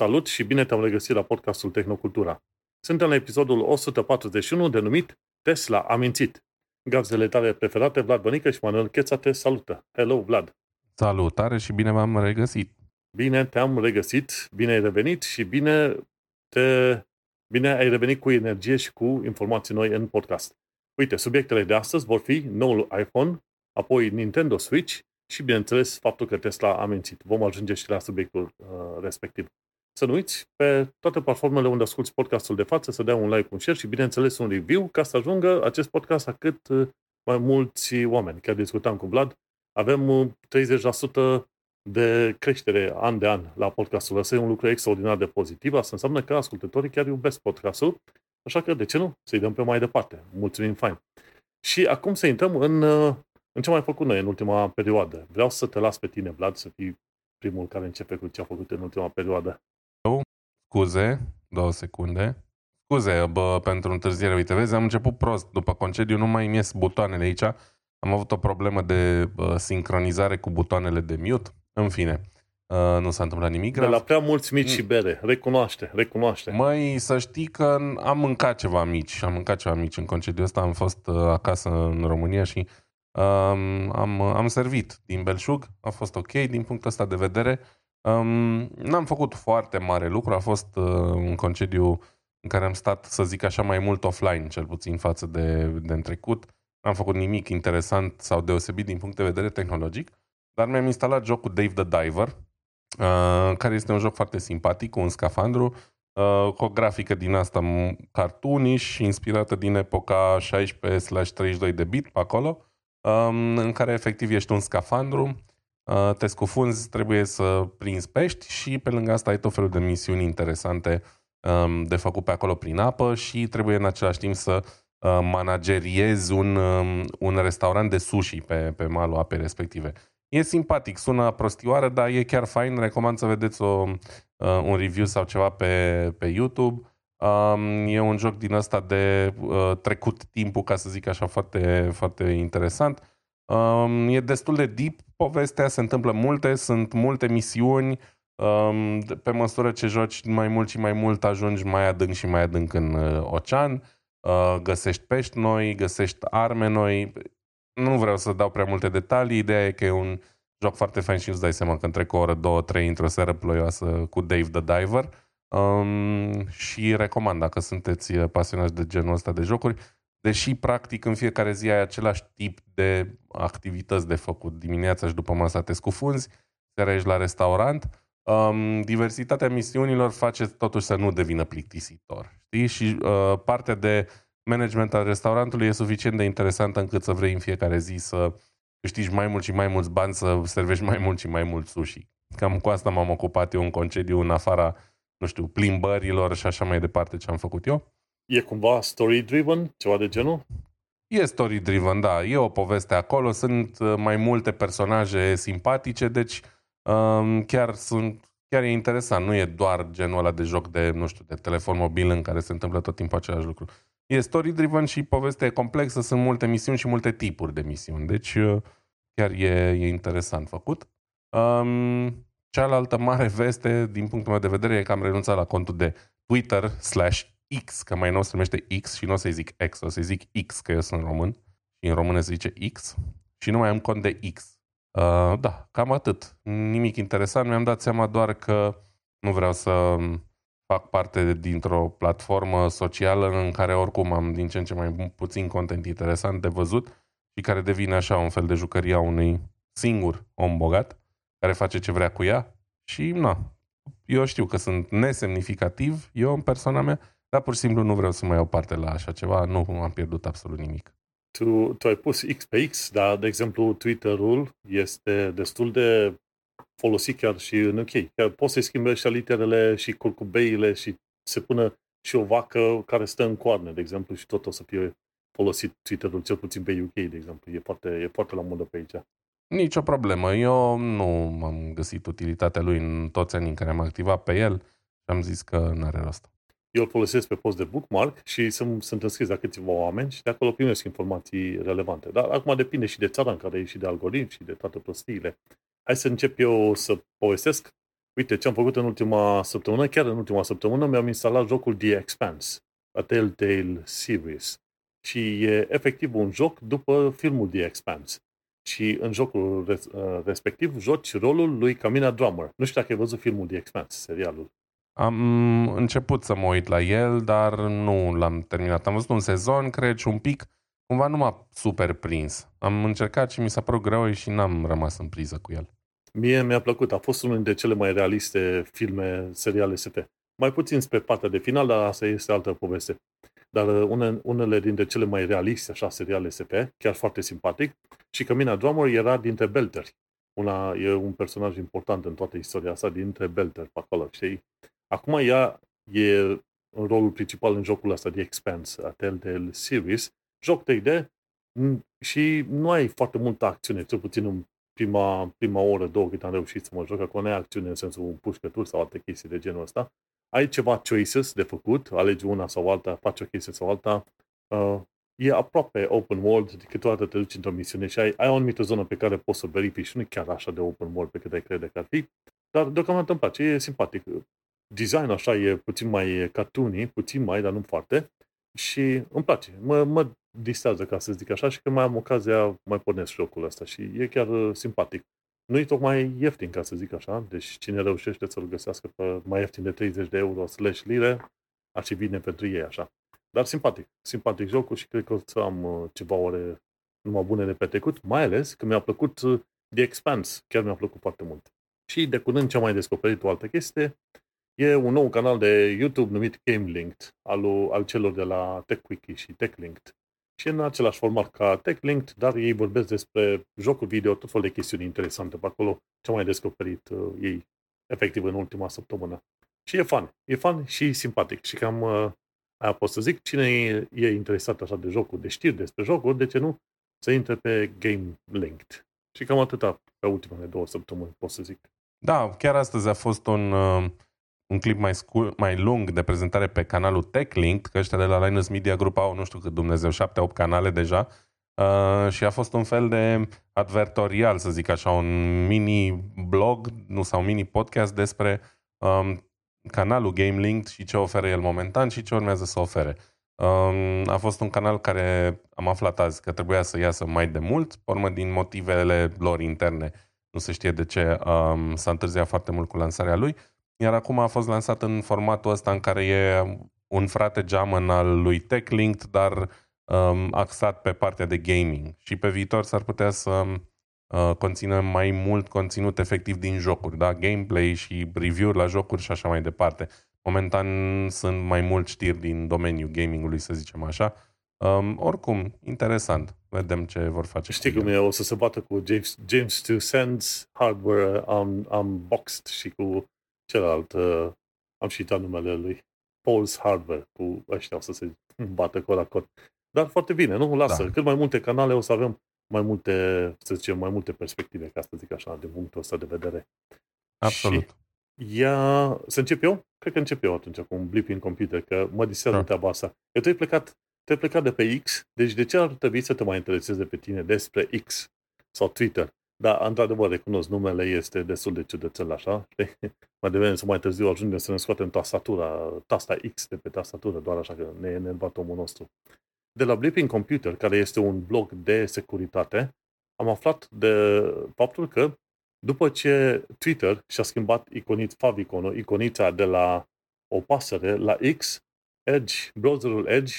Salut și bine te-am regăsit la podcastul Tehnocultura. Suntem la episodul 141 denumit Tesla a mințit. Gazdele tale preferate, Vlad Bănică și Manuel Cheța te salută. Hello, Vlad! Salutare și bine v-am regăsit! Bine te-am regăsit, bine ai revenit și bine, te, bine ai revenit cu energie și cu informații noi în podcast. Uite, subiectele de astăzi vor fi noul iPhone, apoi Nintendo Switch și, bineînțeles, faptul că Tesla a mințit. Vom ajunge și la subiectul uh, respectiv. Să nu uiți, pe toate platformele unde asculti podcastul de față, să dea un like, un share și, bineînțeles, un review ca să ajungă acest podcast la cât uh, mai mulți oameni. Chiar discutam cu Vlad, avem 30% uh, de creștere an de an la podcastul ăsta. E un lucru extraordinar de pozitiv. Asta înseamnă că ascultătorii chiar iubesc podcastul, așa că de ce nu? Să-i dăm pe mai departe. Mulțumim, fain. Și acum să intrăm în, uh, în ce am mai făcut noi în ultima perioadă. Vreau să te las pe tine, Vlad, să fii primul care începe cu ce a făcut în ultima perioadă. Scuze, două secunde. Scuze bă, pentru întârziere. Uite, vezi, am început prost. După concediu nu mai ies butoanele aici. Am avut o problemă de uh, sincronizare cu butoanele de mute. În fine, uh, nu s-a întâmplat nimic grav. De la prea mulți mici și bere. Recunoaște, recunoaște. Măi, să știi că am mâncat ceva mici. Am mâncat ceva mici în concediu ăsta. Am fost uh, acasă în România și um, am, am servit din belșug. A fost ok din punctul ăsta de vedere. Um, n-am făcut foarte mare lucru, a fost uh, un concediu în care am stat, să zic așa, mai mult offline, cel puțin față de, de în trecut. N-am făcut nimic interesant sau deosebit din punct de vedere tehnologic, dar mi-am instalat jocul Dave the Diver, uh, care este un joc foarte simpatic, cu un scafandru, uh, cu o grafică din asta cartoonish, inspirată din epoca 16/32 de bit pe acolo, um, în care efectiv ești un scafandru Uh, te scufunzi, trebuie să prinzi pești și pe lângă asta ai tot felul de misiuni interesante um, de făcut pe acolo prin apă și trebuie în același timp să uh, manageriezi un, um, un restaurant de sushi pe, pe malul apei respective. E simpatic, sună prostioară, dar e chiar fain. Recomand să vedeți o, uh, un review sau ceva pe, pe YouTube. Um, e un joc din ăsta de uh, trecut timpul, ca să zic așa, foarte, foarte interesant. Um, e destul de deep povestea, se întâmplă multe, sunt multe misiuni, um, pe măsură ce joci mai mult și mai mult ajungi mai adânc și mai adânc în uh, ocean, uh, găsești pești noi, găsești arme noi. Nu vreau să dau prea multe detalii, ideea e că e un joc foarte fain și îți dai seama că întrec o oră, două, trei într-o seară ploioasă cu Dave the Diver. Um, și recomand dacă sunteți uh, pasionați de genul ăsta de jocuri deși practic în fiecare zi ai același tip de activități de făcut. Dimineața și după masa te scufunzi, seara ești la restaurant, um, diversitatea misiunilor face totuși să nu devină plictisitor. Știi? Și uh, partea de management al restaurantului e suficient de interesantă încât să vrei în fiecare zi să câștigi mai mult și mai mulți bani, să servești mai mult și mai mult sushi. Cam cu asta m-am ocupat eu în concediu, în afara, nu știu, plimbărilor și așa mai departe ce am făcut eu. E cumva story-driven, ceva de genul? E story-driven, da. E o poveste acolo, sunt uh, mai multe personaje simpatice, deci um, chiar sunt chiar e interesant. Nu e doar genul ăla de joc de, nu știu, de telefon mobil în care se întâmplă tot timpul același lucru. E story-driven și povestea e complexă, sunt multe misiuni și multe tipuri de misiuni. Deci uh, chiar e, e interesant făcut. Um, cealaltă mare veste, din punctul meu de vedere, e că am renunțat la contul de Twitter slash X, că mai nou se numește X și nu o să-i zic X, o să-i zic X, că eu sunt român și în română se zice X și nu mai am cont de X. Uh, da, cam atât. Nimic interesant. Mi-am dat seama doar că nu vreau să fac parte dintr-o platformă socială în care oricum am din ce în ce mai puțin content interesant de văzut și care devine așa un fel de jucăria unui singur om bogat care face ce vrea cu ea și na, eu știu că sunt nesemnificativ, eu în persoana mea, dar pur și simplu nu vreau să mai iau parte la așa ceva, nu am pierdut absolut nimic. Tu, tu ai pus X pe X, dar, de exemplu, Twitter-ul este destul de folosit chiar și în UK. Chiar poți să-i schimbi și literele și curcubeile și se pune și o vacă care stă în coarne, de exemplu, și tot o să fie folosit Twitter-ul, cel puțin pe UK, de exemplu. E foarte, e foarte la modă pe aici. Nicio problemă. Eu nu am găsit utilitatea lui în toți anii în care am activat pe el și am zis că nu are rost eu îl folosesc pe post de bookmark și sunt, sunt înscris la câțiva oameni și de acolo primesc informații relevante. Dar acum depinde și de țara în care e și de algoritmi și de toate prostiile. Hai să încep eu să povestesc. Uite, ce am făcut în ultima săptămână, chiar în ultima săptămână, mi-am instalat jocul The Expanse, a Telltale Series. Și e efectiv un joc după filmul The Expanse. Și în jocul res- uh, respectiv joci rolul lui Camina Drummer. Nu știu dacă ai văzut filmul The Expanse, serialul. Am început să mă uit la el, dar nu l-am terminat. Am văzut un sezon, cred, și un pic. Cumva nu m-a super prins. Am încercat și mi s-a părut greu și n-am rămas în priză cu el. Mie mi-a plăcut. A fost unul dintre cele mai realiste filme, seriale SF. Mai puțin spre partea de final, dar asta este altă poveste. Dar uh, une, unele dintre cele mai realiste, așa, seriale SF, chiar foarte simpatic. Și Camina Drummer era dintre Belteri. Una, e un personaj important în toată istoria asta, dintre Belteri pe acolo, știi? Acum ea e în rolul principal în jocul ăsta, The Expanse, a Telltale Series, joc 3D și nu ai foarte multă acțiune, cel puțin în prima, prima oră, două cât am reușit să mă joc, acolo nu ai acțiune în sensul pușcături sau alte chestii de genul ăsta. Ai ceva choices de făcut, alegi una sau alta, faci o chestie sau alta. Uh, e aproape open world, de câteodată te duci într-o misiune și ai, ai o anumită zonă pe care poți să verifici și nu e chiar așa de open world pe cât ai crede că ar fi. Dar deocamdată îmi place, e simpatic. Design așa e puțin mai cartoony, puțin mai, dar nu foarte. Și îmi place. Mă, mă distrează, ca să zic așa, și când mai am ocazia, mai pornesc jocul ăsta și e chiar uh, simpatic. Nu e tocmai ieftin, ca să zic așa, deci cine reușește să-l găsească pe mai ieftin de 30 de euro slash lire, ar fi bine pentru ei așa. Dar simpatic, simpatic jocul și cred că o să am uh, ceva ore numai bune de petrecut, mai ales că mi-a plăcut uh, The Expanse, chiar mi-a plăcut foarte mult. Și de curând ce am mai descoperit o altă chestie, e un nou canal de YouTube numit Game Linked, al, al celor de la TechWiki și TechLinked și în același format ca TechLinked, dar ei vorbesc despre jocul video, tot fel de chestiuni interesante pe acolo, ce mai descoperit uh, ei efectiv în ultima săptămână. Și e fan, e fan și simpatic și cam uh, aia pot să zic, cine e, e interesat așa de jocul, de știri despre jocul, de ce nu, să intre pe Game Linked. Și cam atâta pe ultimele două săptămâni, pot să zic. Da, chiar astăzi a fost un uh, un clip mai, scur, mai lung de prezentare pe canalul TechLink, că ăștia de la Linus Media Group au, nu știu cât Dumnezeu, 7-8 canale deja, uh, și a fost un fel de advertorial, să zic așa, un mini-blog nu, sau mini-podcast despre um, canalul GameLink și ce oferă el momentan și ce urmează să ofere. Um, a fost un canal care am aflat azi că trebuia să iasă mai de mult, pe urmă din motivele lor interne. Nu se știe de ce um, s-a întârziat foarte mult cu lansarea lui. Iar acum a fost lansat în formatul ăsta în care e un frate geamăn al lui TechLinked, dar um, axat pe partea de gaming. Și pe viitor s-ar putea să uh, conțină mai mult conținut efectiv din jocuri, da? gameplay și review-uri la jocuri și așa mai departe. Momentan sunt mai mult știri din domeniul gamingului, să zicem așa. Um, oricum, interesant. Vedem ce vor face. Știi cum e, o să se bată cu James, James to Sends Hardware un, Unboxed și cu celălalt, uh, am și uitat numele lui, Paul's Hardware, cu ăștia o să se bată cod la cod. Dar foarte bine, nu? Lasă. Da. Cât mai multe canale o să avem mai multe, să zicem, mai multe perspective, ca să zic așa, de punctul ăsta de vedere. Absolut. Și ia... Să încep eu? Cred că încep eu atunci cu un blip în computer, că mă distrează da. treaba asta. Eu te-ai plecat, te-ai plecat de pe X, deci de ce ar trebui să te mai interesezi de pe tine despre X sau Twitter? Da, într-adevăr, recunosc, numele este destul de ciudățel așa. mai devreme să mai târziu ajungem să ne scoatem tastatura, tasta X de pe tastatură, doar așa că ne e enervat omul nostru. De la Blipping Computer, care este un blog de securitate, am aflat de faptul că după ce Twitter și-a schimbat iconit, favicon iconița de la o pasăre la X, Edge, browserul Edge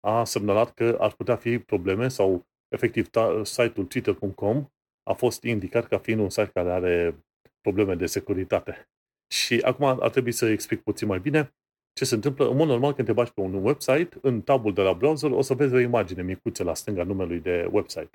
a semnalat că ar putea fi probleme sau efectiv site-ul twitter.com a fost indicat ca fiind un site care are probleme de securitate. Și acum ar trebui să explic puțin mai bine ce se întâmplă. În mod normal, când te bagi pe un website, în tabul de la browser o să vezi o imagine micuță la stânga numelui de website.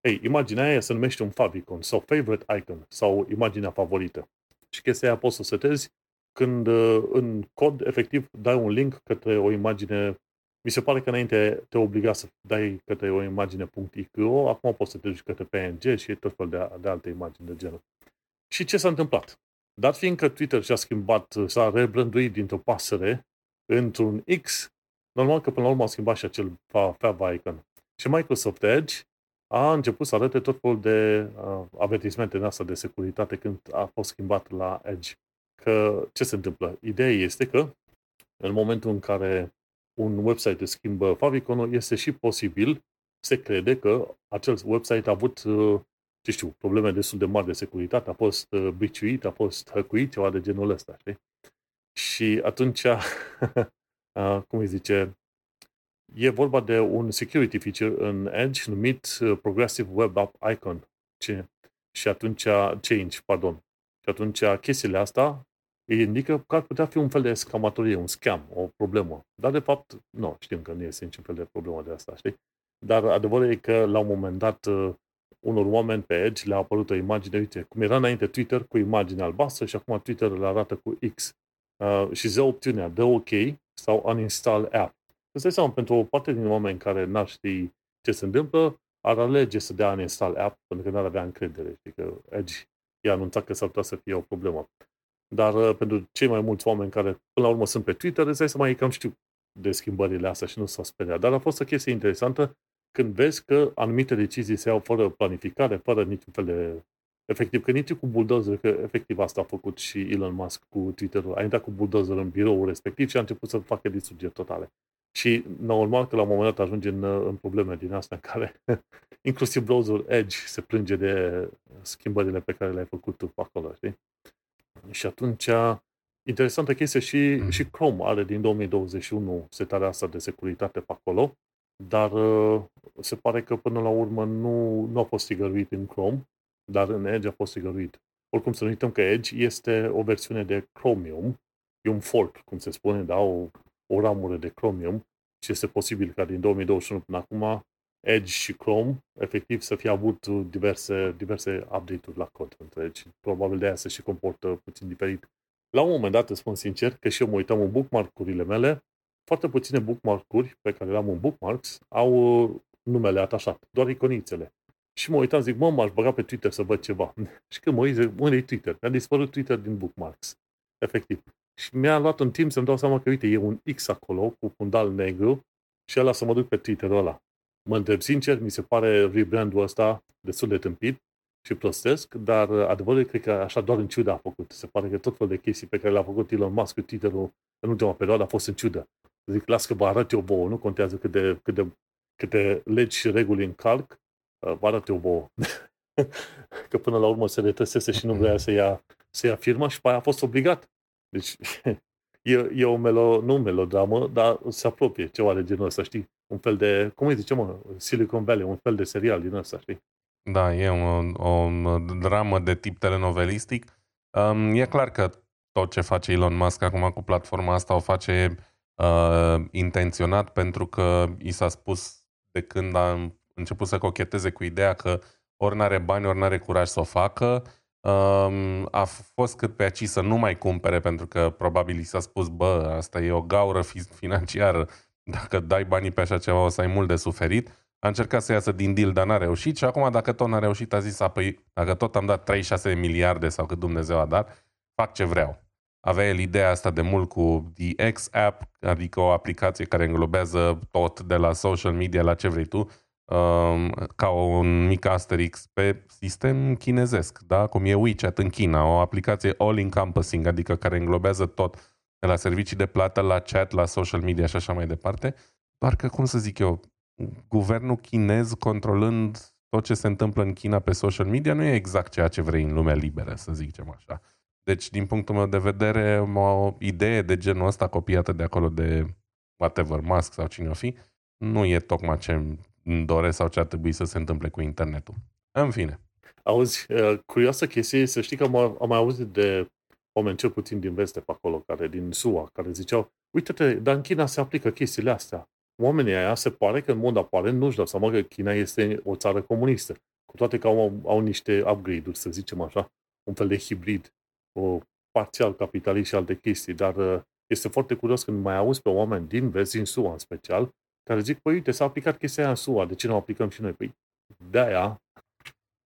Ei, imaginea aia se numește un favicon sau favorite icon sau imaginea favorită. Și chestia aia poți să setezi când în cod, efectiv, dai un link către o imagine mi se pare că înainte te obliga să dai către o imagine .ico, acum poți să te duci către PNG și tot fel de, de alte imagini de genul. Și ce s-a întâmplat? Dat fiindcă Twitter și-a schimbat, s-a rebranduit dintr-o pasăre într-un X, normal că până la urmă a schimbat și acel fav icon. Și Microsoft Edge a început să arate tot felul de uh, avertismente în asta de securitate când a fost schimbat la Edge. că ce se întâmplă? Ideea este că în momentul în care un website își schimbă faviconul, este și posibil, se crede că acel website a avut, uh, ce știu, probleme destul de mari de securitate, a fost uh, biciuit, a fost hăcuit, ceva de genul ăsta, știi? Și atunci, cum îi zice, e vorba de un security feature în Edge numit uh, Progressive Web App Icon. Ce, și atunci, change, pardon. Și atunci chestiile astea îi indică că ar putea fi un fel de scamatorie, un scam, o problemă. Dar, de fapt, nu, știm că nu este niciun fel de problemă de asta, știi? Dar adevărul e că, la un moment dat, uh, unor oameni pe Edge le-a apărut o imagine, uite, cum era înainte Twitter cu imagine albastră și acum Twitter le arată cu X. Uh, și ză opțiunea, dă OK sau uninstall app. Îți dai seama, pentru o parte din oameni care n-ar ști ce se întâmplă, ar alege să dea uninstall app pentru că n-ar avea încredere. Știi că Edge i-a anunțat că s-ar putea să fie o problemă. Dar uh, pentru cei mai mulți oameni care până la urmă sunt pe Twitter, îți dai seama, ei cam știu de schimbările astea și nu s-au speriat. Dar a fost o chestie interesantă când vezi că anumite decizii se iau fără planificare, fără niciun fel de... Efectiv, că nici cu bulldozer, că efectiv asta a făcut și Elon Musk cu Twitter-ul. A intrat cu bulldozer în biroul respectiv și a început să facă distrugeri totale. Și normal că la un moment dat ajunge în, în probleme din astea în care inclusiv browser Edge se plânge de schimbările pe care le-ai făcut tu acolo, știi? Și atunci, interesantă chestie, și, mm. și Chrome are din 2021 setarea asta de securitate pe acolo, dar uh, se pare că până la urmă nu, nu a fost sigăruit în Chrome, dar în Edge a fost sigăruit. Oricum să nu uităm că Edge este o versiune de Chromium, e un fork, cum se spune, da, o, o ramură de Chromium și este posibil ca din 2021 până acum Edge și Chrome efectiv să fie avut diverse, diverse update-uri la cod întregi. Probabil de aia se și comportă puțin diferit. La un moment dat, îți spun sincer, că și eu mă uitam în bookmark-urile mele, foarte puține bookmark-uri pe care le-am în bookmarks au uh, numele atașat, doar iconițele. Și mă uitam, zic, mă, m-aș băga pe Twitter să văd ceva. și când mă uit, zic, unde e Twitter? Mi-a dispărut Twitter din bookmarks. Efectiv. Și mi-a luat un timp să-mi dau seama că, uite, e un X acolo cu fundal negru și ăla să mă duc pe Twitter-ul ăla. Mă întreb sincer, mi se pare rebrandul ăsta destul de tâmpit și prostesc, dar adevărul e că așa doar în ciudă a făcut. Se pare că tot fel de chestii pe care le-a făcut Elon Musk cu Twitter-ul în ultima perioadă a fost în ciudă. Zic, las că vă arăt eu vouă, nu contează cât de, cât de, cât de legi și reguli încalc, vă arăt eu vouă. că până la urmă se retrăsese și nu vrea să ia, să ia firma și pe aia a fost obligat. Deci e, e o melo, nu melodramă, dar se apropie ceva de genul ăsta, știi? Un fel de, cum îi zice, mă, Silicon Valley, un fel de serial din ăsta, știi? Da, e o, o dramă de tip telenovelistic. Um, e clar că tot ce face Elon Musk acum cu platforma asta o face uh, intenționat pentru că i s-a spus de când a început să cocheteze cu ideea că ori n-are bani, ori n-are curaj să o facă, um, a fost cât pe aici să nu mai cumpere pentru că probabil i s-a spus, bă, asta e o gaură financiară, dacă dai banii pe așa ceva o să ai mult de suferit. A încercat să iasă din deal, dar n-a reușit și acum dacă tot n-a reușit a zis, păi dacă tot am dat 36 miliarde sau cât Dumnezeu a dat, fac ce vreau avea el ideea asta de mult cu The X App, adică o aplicație care înglobează tot de la social media la ce vrei tu, um, ca un mic Asterix pe sistem chinezesc, da? cum e WeChat în China, o aplicație all-encompassing, adică care înglobează tot, de la servicii de plată, la chat, la social media și așa mai departe. Doar că, cum să zic eu, guvernul chinez controlând tot ce se întâmplă în China pe social media nu e exact ceea ce vrei în lumea liberă, să zicem așa. Deci, din punctul meu de vedere, o idee de genul ăsta copiată de acolo de whatever, Musk sau cine o fi, nu e tocmai ce îmi doresc sau ce ar trebui să se întâmple cu internetul. În fine. Auzi, uh, curioasă chestie, să știi că am, am mai auzit de oameni cel puțin din veste pe acolo, care din SUA, care ziceau, uite-te, dar în China se aplică chestiile astea. Oamenii aia se pare că în mod aparent nu-și dau seama că China este o țară comunistă. Cu toate că au, au niște upgrade-uri, să zicem așa, un fel de hibrid o parțial capitalist și alte chestii, dar uh, este foarte curios când mai auzi pe oameni din vest, din SUA în special, care zic, păi uite, s-a aplicat chestia aia în SUA, de ce nu o aplicăm și noi? Păi de-aia.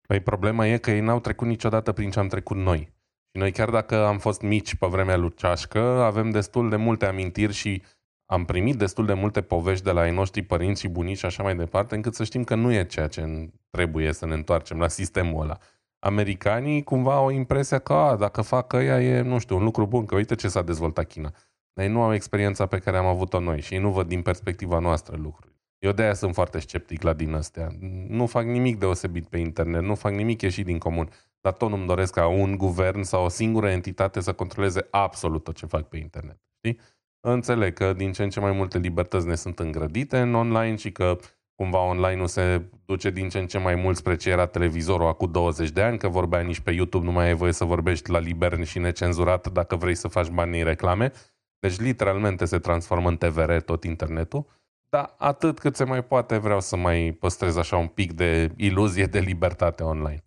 Păi problema e că ei n-au trecut niciodată prin ce am trecut noi. Și noi chiar dacă am fost mici pe vremea lui Ceașcă, avem destul de multe amintiri și am primit destul de multe povești de la ai noștri părinți și bunici și așa mai departe, încât să știm că nu e ceea ce trebuie să ne întoarcem la sistemul ăla. americanii cumva au impresia că, a, dacă fac ăia e, nu știu, un lucru bun, că uite ce s-a dezvoltat China. Dar ei nu au experiența pe care am avut-o noi și ei nu văd din perspectiva noastră lucruri. Eu de-aia sunt foarte sceptic la din astea. Nu fac nimic deosebit pe internet, nu fac nimic ieșit din comun. Dar tot nu-mi doresc ca un guvern sau o singură entitate să controleze absolut tot ce fac pe internet. Știi? Înțeleg că din ce în ce mai multe libertăți ne sunt îngrădite în online și că cumva online-ul se duce din ce în ce mai mult spre ce era televizorul acum 20 de ani, că vorbea nici pe YouTube, nu mai ai voie să vorbești la liber și necenzurat dacă vrei să faci bani în reclame. Deci literalmente se transformă în TVR tot internetul. Dar atât cât se mai poate vreau să mai păstrez așa un pic de iluzie de libertate online.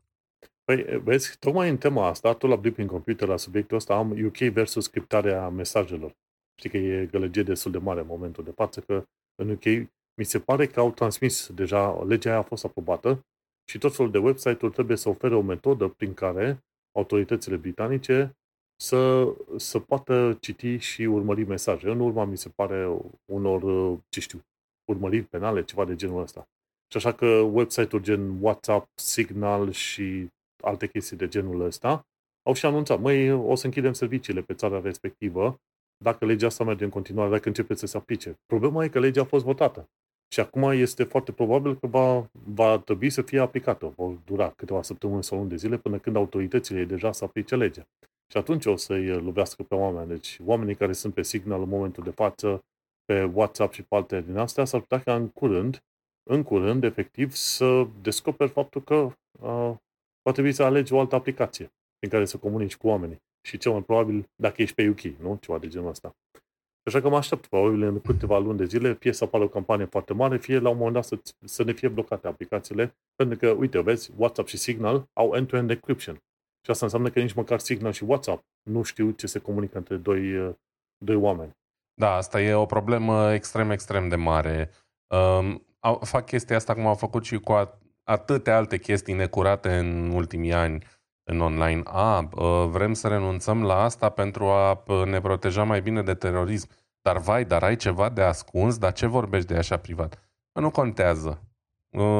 Păi, vezi, tocmai în tema asta, tu la Blipping Computer, la subiectul ăsta, am UK versus criptarea mesajelor. Știi că e gălăgie destul de mare în momentul de față, că în UK mi se pare că au transmis deja, legea aia a fost aprobată și tot felul de website-uri trebuie să ofere o metodă prin care autoritățile britanice să, să poată citi și urmări mesaje. În urma, mi se pare, unor, ce știu, urmăriri penale, ceva de genul ăsta. Și așa că website-uri gen WhatsApp, Signal și alte chestii de genul ăsta au și anunțat, măi, o să închidem serviciile pe țara respectivă dacă legea asta merge în continuare, dacă începe să se aplice. Problema e că legea a fost votată. Și acum este foarte probabil că va, va trebui să fie aplicată. Vor dura câteva săptămâni sau luni de zile până când autoritățile deja să aplice legea. Și atunci o să-i lovească pe oameni. Deci oamenii care sunt pe Signal în momentul de față, pe WhatsApp și pe alte din astea, s-ar putea ca în curând, în curând, efectiv, să descoperi faptul că uh, va trebui să alegi o altă aplicație prin care să comunici cu oamenii. Și cel mai probabil, dacă ești pe UK, nu? Ceva de genul ăsta. Așa că mă aștept, probabil, în câteva luni de zile, fie să apară o campanie foarte mare, fie la un moment dat să, să ne fie blocate aplicațiile, pentru că, uite, vezi, WhatsApp și Signal au end-to-end encryption. Și asta înseamnă că nici măcar Signal și WhatsApp nu știu ce se comunică între doi, doi oameni. Da, asta e o problemă extrem, extrem de mare. Um, fac chestia asta cum au făcut și cu atâtea alte chestii necurate în ultimii ani în online. A, vrem să renunțăm la asta pentru a ne proteja mai bine de terorism. Dar vai, dar ai ceva de ascuns, dar ce vorbești de așa privat? Nu contează.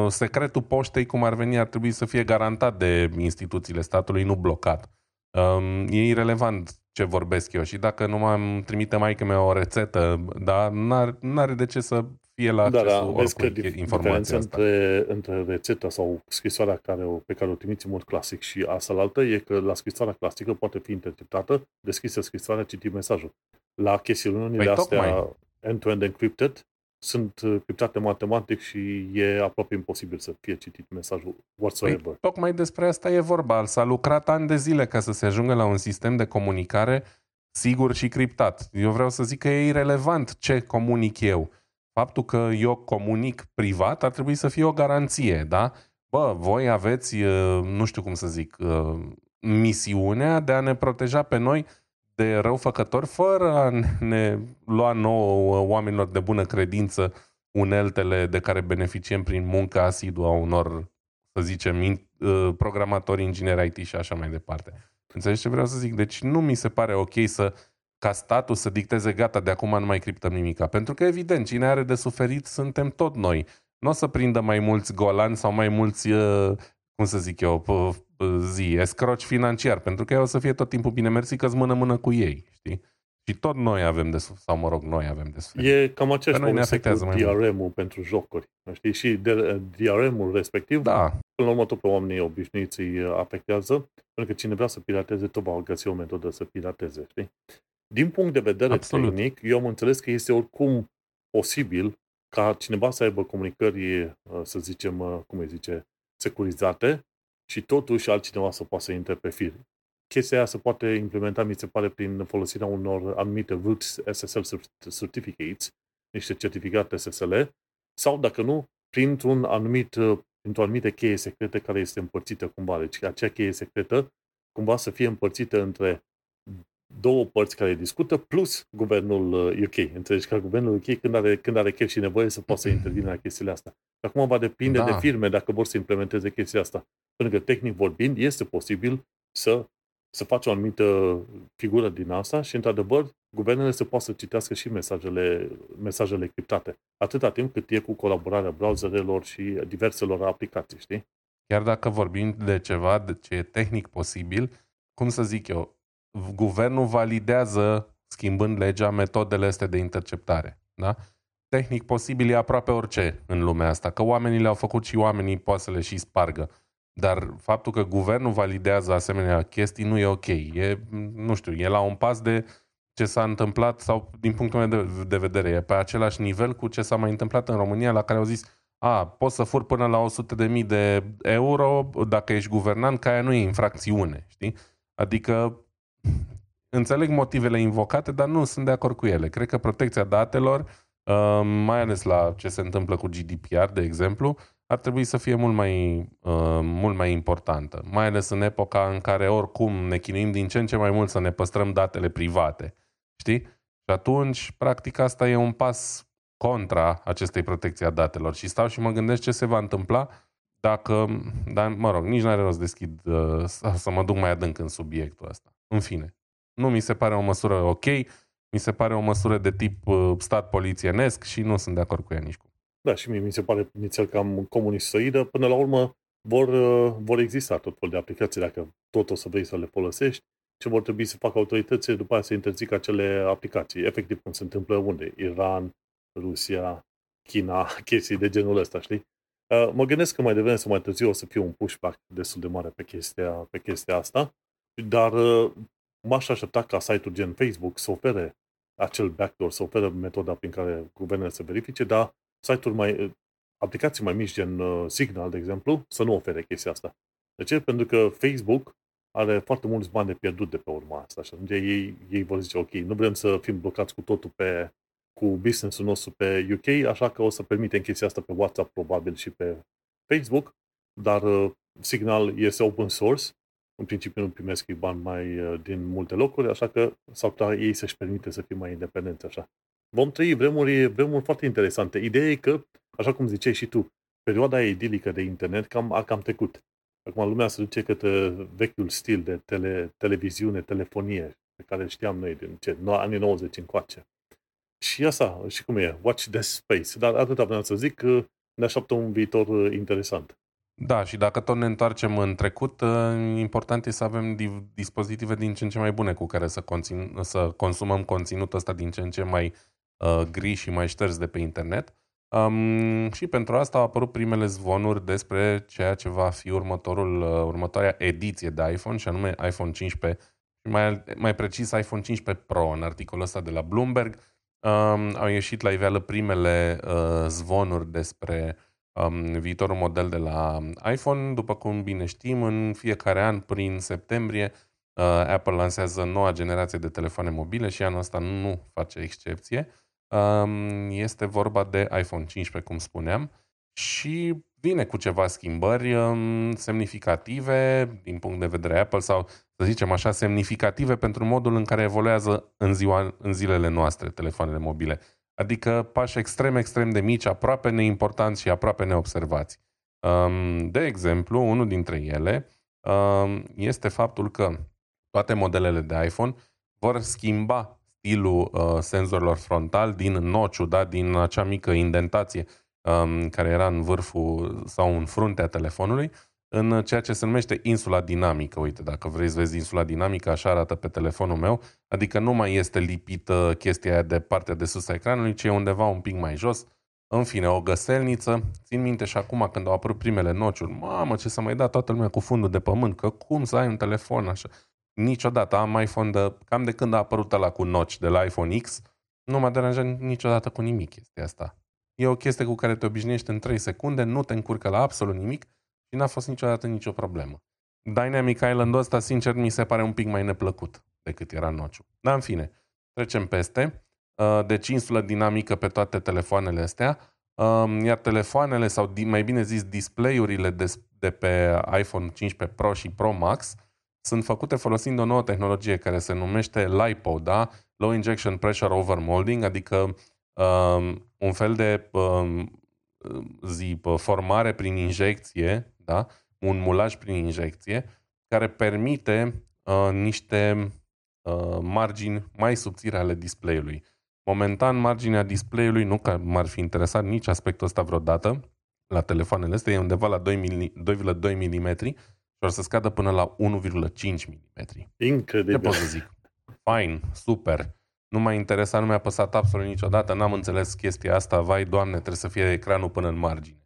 Secretul poștei, cum ar veni, ar trebui să fie garantat de instituțiile statului, nu blocat. E irrelevant ce vorbesc eu și dacă nu m-am trimite mai mea o rețetă, dar n-are de ce să fie la da, da, vezi că informația asta. Între, între rețeta sau scrisoarea care o, pe care o trimiți în mod clasic și asta altă e că la scrisoarea clasică poate fi interpretată, deschisă scrisoarea, citi mesajul. La chestiunile păi, astea end-to-end encrypted sunt uh, criptate matematic și e aproape imposibil să fie citit mesajul whatsoever. Păi, tocmai despre asta e vorba. S-a lucrat ani de zile ca să se ajungă la un sistem de comunicare sigur și criptat. Eu vreau să zic că e irrelevant ce comunic eu faptul că eu comunic privat ar trebui să fie o garanție, da? Bă, voi aveți, nu știu cum să zic, misiunea de a ne proteja pe noi de răufăcători fără a ne lua nouă oamenilor de bună credință uneltele de care beneficiem prin munca asiduă a unor, să zicem, programatori, ingineri IT și așa mai departe. Înțelegi ce vreau să zic? Deci nu mi se pare ok să ca statul să dicteze gata, de acum nu mai criptăm nimica. Pentru că, evident, cine are de suferit suntem tot noi. Nu o să prindă mai mulți golani sau mai mulți, uh, cum să zic eu, zi, escroci financiar, pentru că ei o să fie tot timpul bine mersi că mână-mână cu ei, știi? Și tot noi avem de suferit, sau mă rog, noi avem de suferit. E cam acest noi ne afectează cu DRM-ul pentru jocuri, știi? Și DRM-ul respectiv, da. până la urmă tot pe oamenii obișnuiți îi afectează, pentru că cine vrea să pirateze, tot va găsi o metodă să pirateze, știi? Din punct de vedere Absolut. tehnic, eu am înțeles că este oricum posibil ca cineva să aibă comunicări, uh, să zicem, uh, cum îi zice, securizate și totuși altcineva să poată să intre pe fir. Chestia aia se poate implementa, mi se pare, prin folosirea unor anumite root SSL certificates, niște certificate SSL, sau, dacă nu, printr-un anumit, uh, printr-o anumită cheie secretă care este împărțită cumva. Deci acea cheie secretă cumva să fie împărțită între două părți care discută, plus guvernul UK. Uh, Înțelegi că guvernul UK, când are, când are chef și nevoie, să poată să intervină la chestiile astea. Acum va depinde da. de firme dacă vor să implementeze chestia asta. Pentru că, tehnic vorbind, este posibil să, să faci o anumită figură din asta și, într-adevăr, guvernele să poată să citească și mesajele, mesajele criptate. Atâta timp cât e cu colaborarea browserelor și diverselor aplicații, știi? chiar dacă vorbim de ceva de ce e tehnic posibil, cum să zic eu, guvernul validează, schimbând legea, metodele astea de interceptare. Da? Tehnic posibil e aproape orice în lumea asta, că oamenii le-au făcut și oamenii poate să le și spargă. Dar faptul că guvernul validează asemenea chestii nu e ok. E, nu știu, e la un pas de ce s-a întâmplat sau din punctul meu de, de vedere, e pe același nivel cu ce s-a mai întâmplat în România la care au zis a, poți să fur până la 100.000 de euro dacă ești guvernant, că aia nu e infracțiune, știi? Adică înțeleg motivele invocate, dar nu sunt de acord cu ele. Cred că protecția datelor, uh, mai ales la ce se întâmplă cu GDPR, de exemplu, ar trebui să fie mult mai, uh, mult mai importantă. Mai ales în epoca în care oricum ne chinuim din ce în ce mai mult să ne păstrăm datele private. Știi? Și atunci, practic, asta e un pas contra acestei protecții a datelor. Și stau și mă gândesc ce se va întâmpla dacă, dar mă rog, nici n-are rost să deschid, uh, să mă duc mai adânc în subiectul ăsta. În fine, nu mi se pare o măsură ok, mi se pare o măsură de tip uh, stat polițienesc și nu sunt de acord cu ea nici cum. Da, și mie mi se pare inițial cam comunistoidă. Până la urmă vor, uh, vor exista tot fel de aplicații dacă tot o să vrei să le folosești. Ce vor trebui să facă autoritățile după aceea să interzică acele aplicații. Efectiv, cum se întâmplă unde? Iran, Rusia, China, chestii de genul ăsta, știi? Uh, mă gândesc că mai devreme sau mai târziu o să fie un pushback destul de mare pe chestia, pe chestia asta, dar uh, m-aș aștepta ca site-uri gen Facebook să ofere acel backdoor, să ofere metoda prin care guvernele să verifice, dar site-uri mai, aplicații mai mici gen uh, Signal, de exemplu, să nu ofere chestia asta. De ce? Pentru că Facebook are foarte mulți bani de pierdut de pe urma asta și atunci ei, ei vor zice, ok, nu vrem să fim blocați cu totul pe, cu business-ul nostru pe UK, așa că o să permitem chestia asta pe WhatsApp probabil și pe Facebook, dar uh, Signal este open source, în principiu nu primesc bani mai uh, din multe locuri, așa că s-ar putea ei să-și permite să fie mai independenți așa. Vom trăi vremuri, vremuri foarte interesante. Ideea e că, așa cum ziceai și tu, perioada idilică de internet cam, a cam trecut. Acum lumea se duce către vechiul stil de tele, televiziune, telefonie, pe care știam noi din ce, anii 90 încoace. Și asta, și cum e, watch the space. Dar atâta vreau să zic că ne așteaptă un viitor uh, interesant. Da, și dacă tot ne întoarcem în trecut, uh, important e să avem dispozitive din ce în ce mai bune cu care să, conțin, să consumăm conținutul ăsta din ce în ce mai uh, gri și mai șters de pe internet. Um, și pentru asta au apărut primele zvonuri despre ceea ce va fi următorul, uh, următoarea ediție de iPhone, și anume iPhone 15, și mai, mai precis iPhone 15 Pro. În articolul ăsta de la Bloomberg um, au ieșit la iveală primele uh, zvonuri despre um, viitorul model de la iPhone. După cum bine știm, în fiecare an, prin septembrie, uh, Apple lansează noua generație de telefoane mobile și anul ăsta nu face excepție. Um, este vorba de iPhone 15, cum spuneam, și vine cu ceva schimbări um, semnificative din punct de vedere Apple sau, să zicem așa, semnificative pentru modul în care evoluează în, ziua, în zilele noastre telefoanele mobile. Adică pași extrem, extrem de mici, aproape neimportanți și aproape neobservați. Um, de exemplu, unul dintre ele um, este faptul că toate modelele de iPhone vor schimba stilul uh, senzorilor frontal din nociu, da, din acea mică indentație um, care era în vârful sau în fruntea telefonului, în ceea ce se numește insula dinamică. Uite, dacă vrei să vezi insula dinamică, așa arată pe telefonul meu, adică nu mai este lipită chestia aia de partea de sus a ecranului, ci e undeva un pic mai jos. În fine, o găselniță. Țin minte și acum când au apărut primele nociuri, mamă, ce să mai da toată lumea cu fundul de pământ, că cum să ai un telefon așa. Niciodată am iPhone de, cam de când a apărut ăla cu noci de la iPhone X, nu m-a deranjat niciodată cu nimic chestia asta. E o chestie cu care te obișnuiești în 3 secunde, nu te încurcă la absolut nimic și n-a fost niciodată nicio problemă. Dynamic Island-ul ăsta, sincer, mi se pare un pic mai neplăcut decât era nociu. Dar, în fine, trecem peste. Uh, deci, insulă dinamică pe toate telefoanele astea, um, iar telefoanele, sau mai bine zis, display-urile de, de pe iPhone 15 Pro și Pro Max, sunt făcute folosind o nouă tehnologie care se numește LiPo, da? Low Injection Pressure Overmolding, adică um, un fel de um, zi, formare prin injecție, da? un mulaj prin injecție, care permite uh, niște uh, margini mai subțire ale display-ului. Momentan, marginea display-ului, nu că m-ar fi interesat nici aspectul ăsta vreodată, la telefoanele astea e undeva la 2 mm, 2,2 mm și o să scadă până la 1,5 mm. Incredibil. Ce pot să zic? Fine, super. Nu m-a interesat, nu mi-a păsat absolut niciodată, n-am înțeles chestia asta, vai doamne, trebuie să fie ecranul până în margine.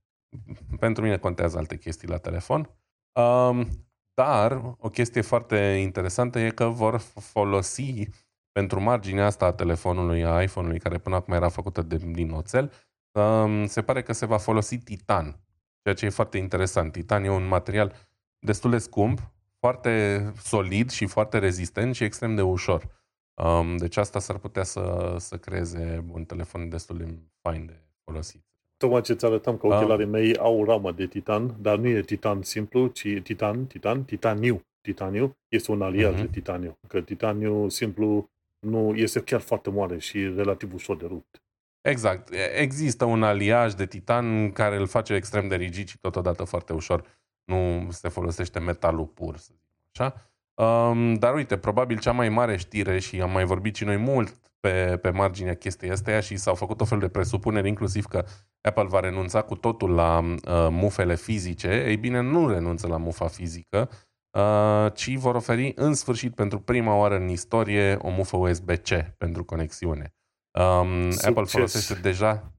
Pentru mine contează alte chestii la telefon. Um, dar o chestie foarte interesantă e că vor folosi pentru marginea asta a telefonului, a iPhone-ului, care până acum era făcută de, din oțel, um, se pare că se va folosi titan, ceea ce e foarte interesant. Titan e un material destul de scump, foarte solid și foarte rezistent și extrem de ușor. Um, deci asta s-ar putea să, să creeze un telefon destul de fain de folosit. Tocmai ce ți arătam că ochelarii um, mei au o ramă de titan, dar nu e titan simplu, ci titan, titan, titaniu. Titaniu este un aliat uh-huh. de titaniu. Că titaniu simplu nu este chiar foarte mare și relativ ușor de rupt. Exact. Există un aliaj de titan care îl face extrem de rigid și totodată foarte ușor. Nu se folosește metalul pur, să zic așa. Um, dar uite, probabil cea mai mare știre și am mai vorbit și noi mult pe, pe marginea chestiei astea și s-au făcut o fel de presupuneri, inclusiv că Apple va renunța cu totul la uh, mufele fizice. Ei bine, nu renunță la mufa fizică, uh, ci vor oferi în sfârșit pentru prima oară în istorie o mufă USB-C pentru conexiune. Um, Apple folosește deja...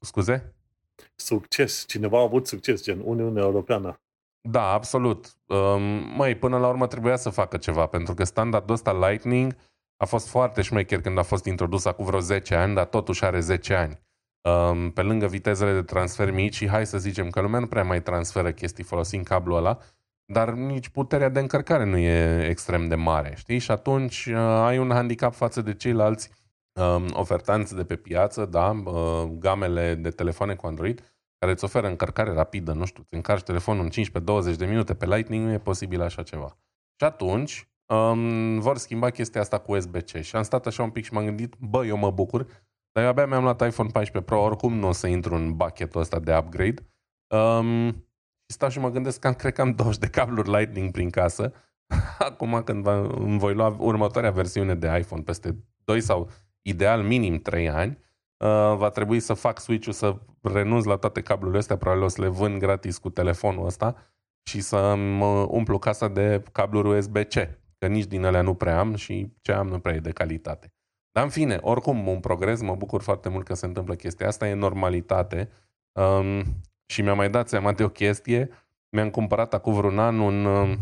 Scuze? Succes. Cineva a avut succes, gen Uniunea Europeană. Da, absolut. Um, măi, până la urmă trebuia să facă ceva, pentru că standardul ăsta Lightning a fost foarte șmecher când a fost introdus acum vreo 10 ani, dar totuși are 10 ani. Um, pe lângă vitezele de transfer mici și hai să zicem că lumea nu prea mai transferă chestii folosind cablul ăla, dar nici puterea de încărcare nu e extrem de mare, știi? Și atunci uh, ai un handicap față de ceilalți um, ofertanți de pe piață, da, uh, gamele de telefoane cu Android, care îți oferă încărcare rapidă, nu știu, îți încarci telefonul în 15-20 de minute pe Lightning, nu e posibil așa ceva. Și atunci um, vor schimba chestia asta cu USB-C. Și am stat așa un pic și m-am gândit, bă, eu mă bucur, dar eu abia mi-am luat iPhone 14 Pro, oricum nu o să intru în bucketul ăsta de upgrade. Um, și stau și mă gândesc că am, cred că am 20 de cabluri Lightning prin casă. Acum când va, îmi voi lua următoarea versiune de iPhone peste 2 sau ideal minim 3 ani, uh, va trebui să fac switch-ul, să renunț la toate cablurile astea, probabil o să le vând gratis cu telefonul ăsta și să mă umplu casa de cabluri USB-C, că nici din alea nu prea am și ce am nu prea e de calitate. Dar în fine, oricum un progres, mă bucur foarte mult că se întâmplă chestia asta, e normalitate um, și mi-am mai dat seama de o chestie, mi-am cumpărat acum vreun an un um,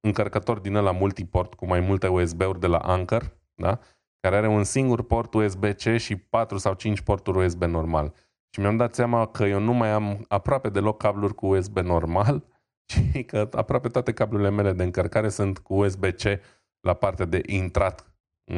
încărcător din ăla multiport cu mai multe USB-uri de la Anker, da? care are un singur port USB-C și 4 sau 5 porturi USB normal. Și mi-am dat seama că eu nu mai am aproape deloc cabluri cu USB normal, ci că aproape toate cablurile mele de încărcare sunt cu USB-C la partea de intrat,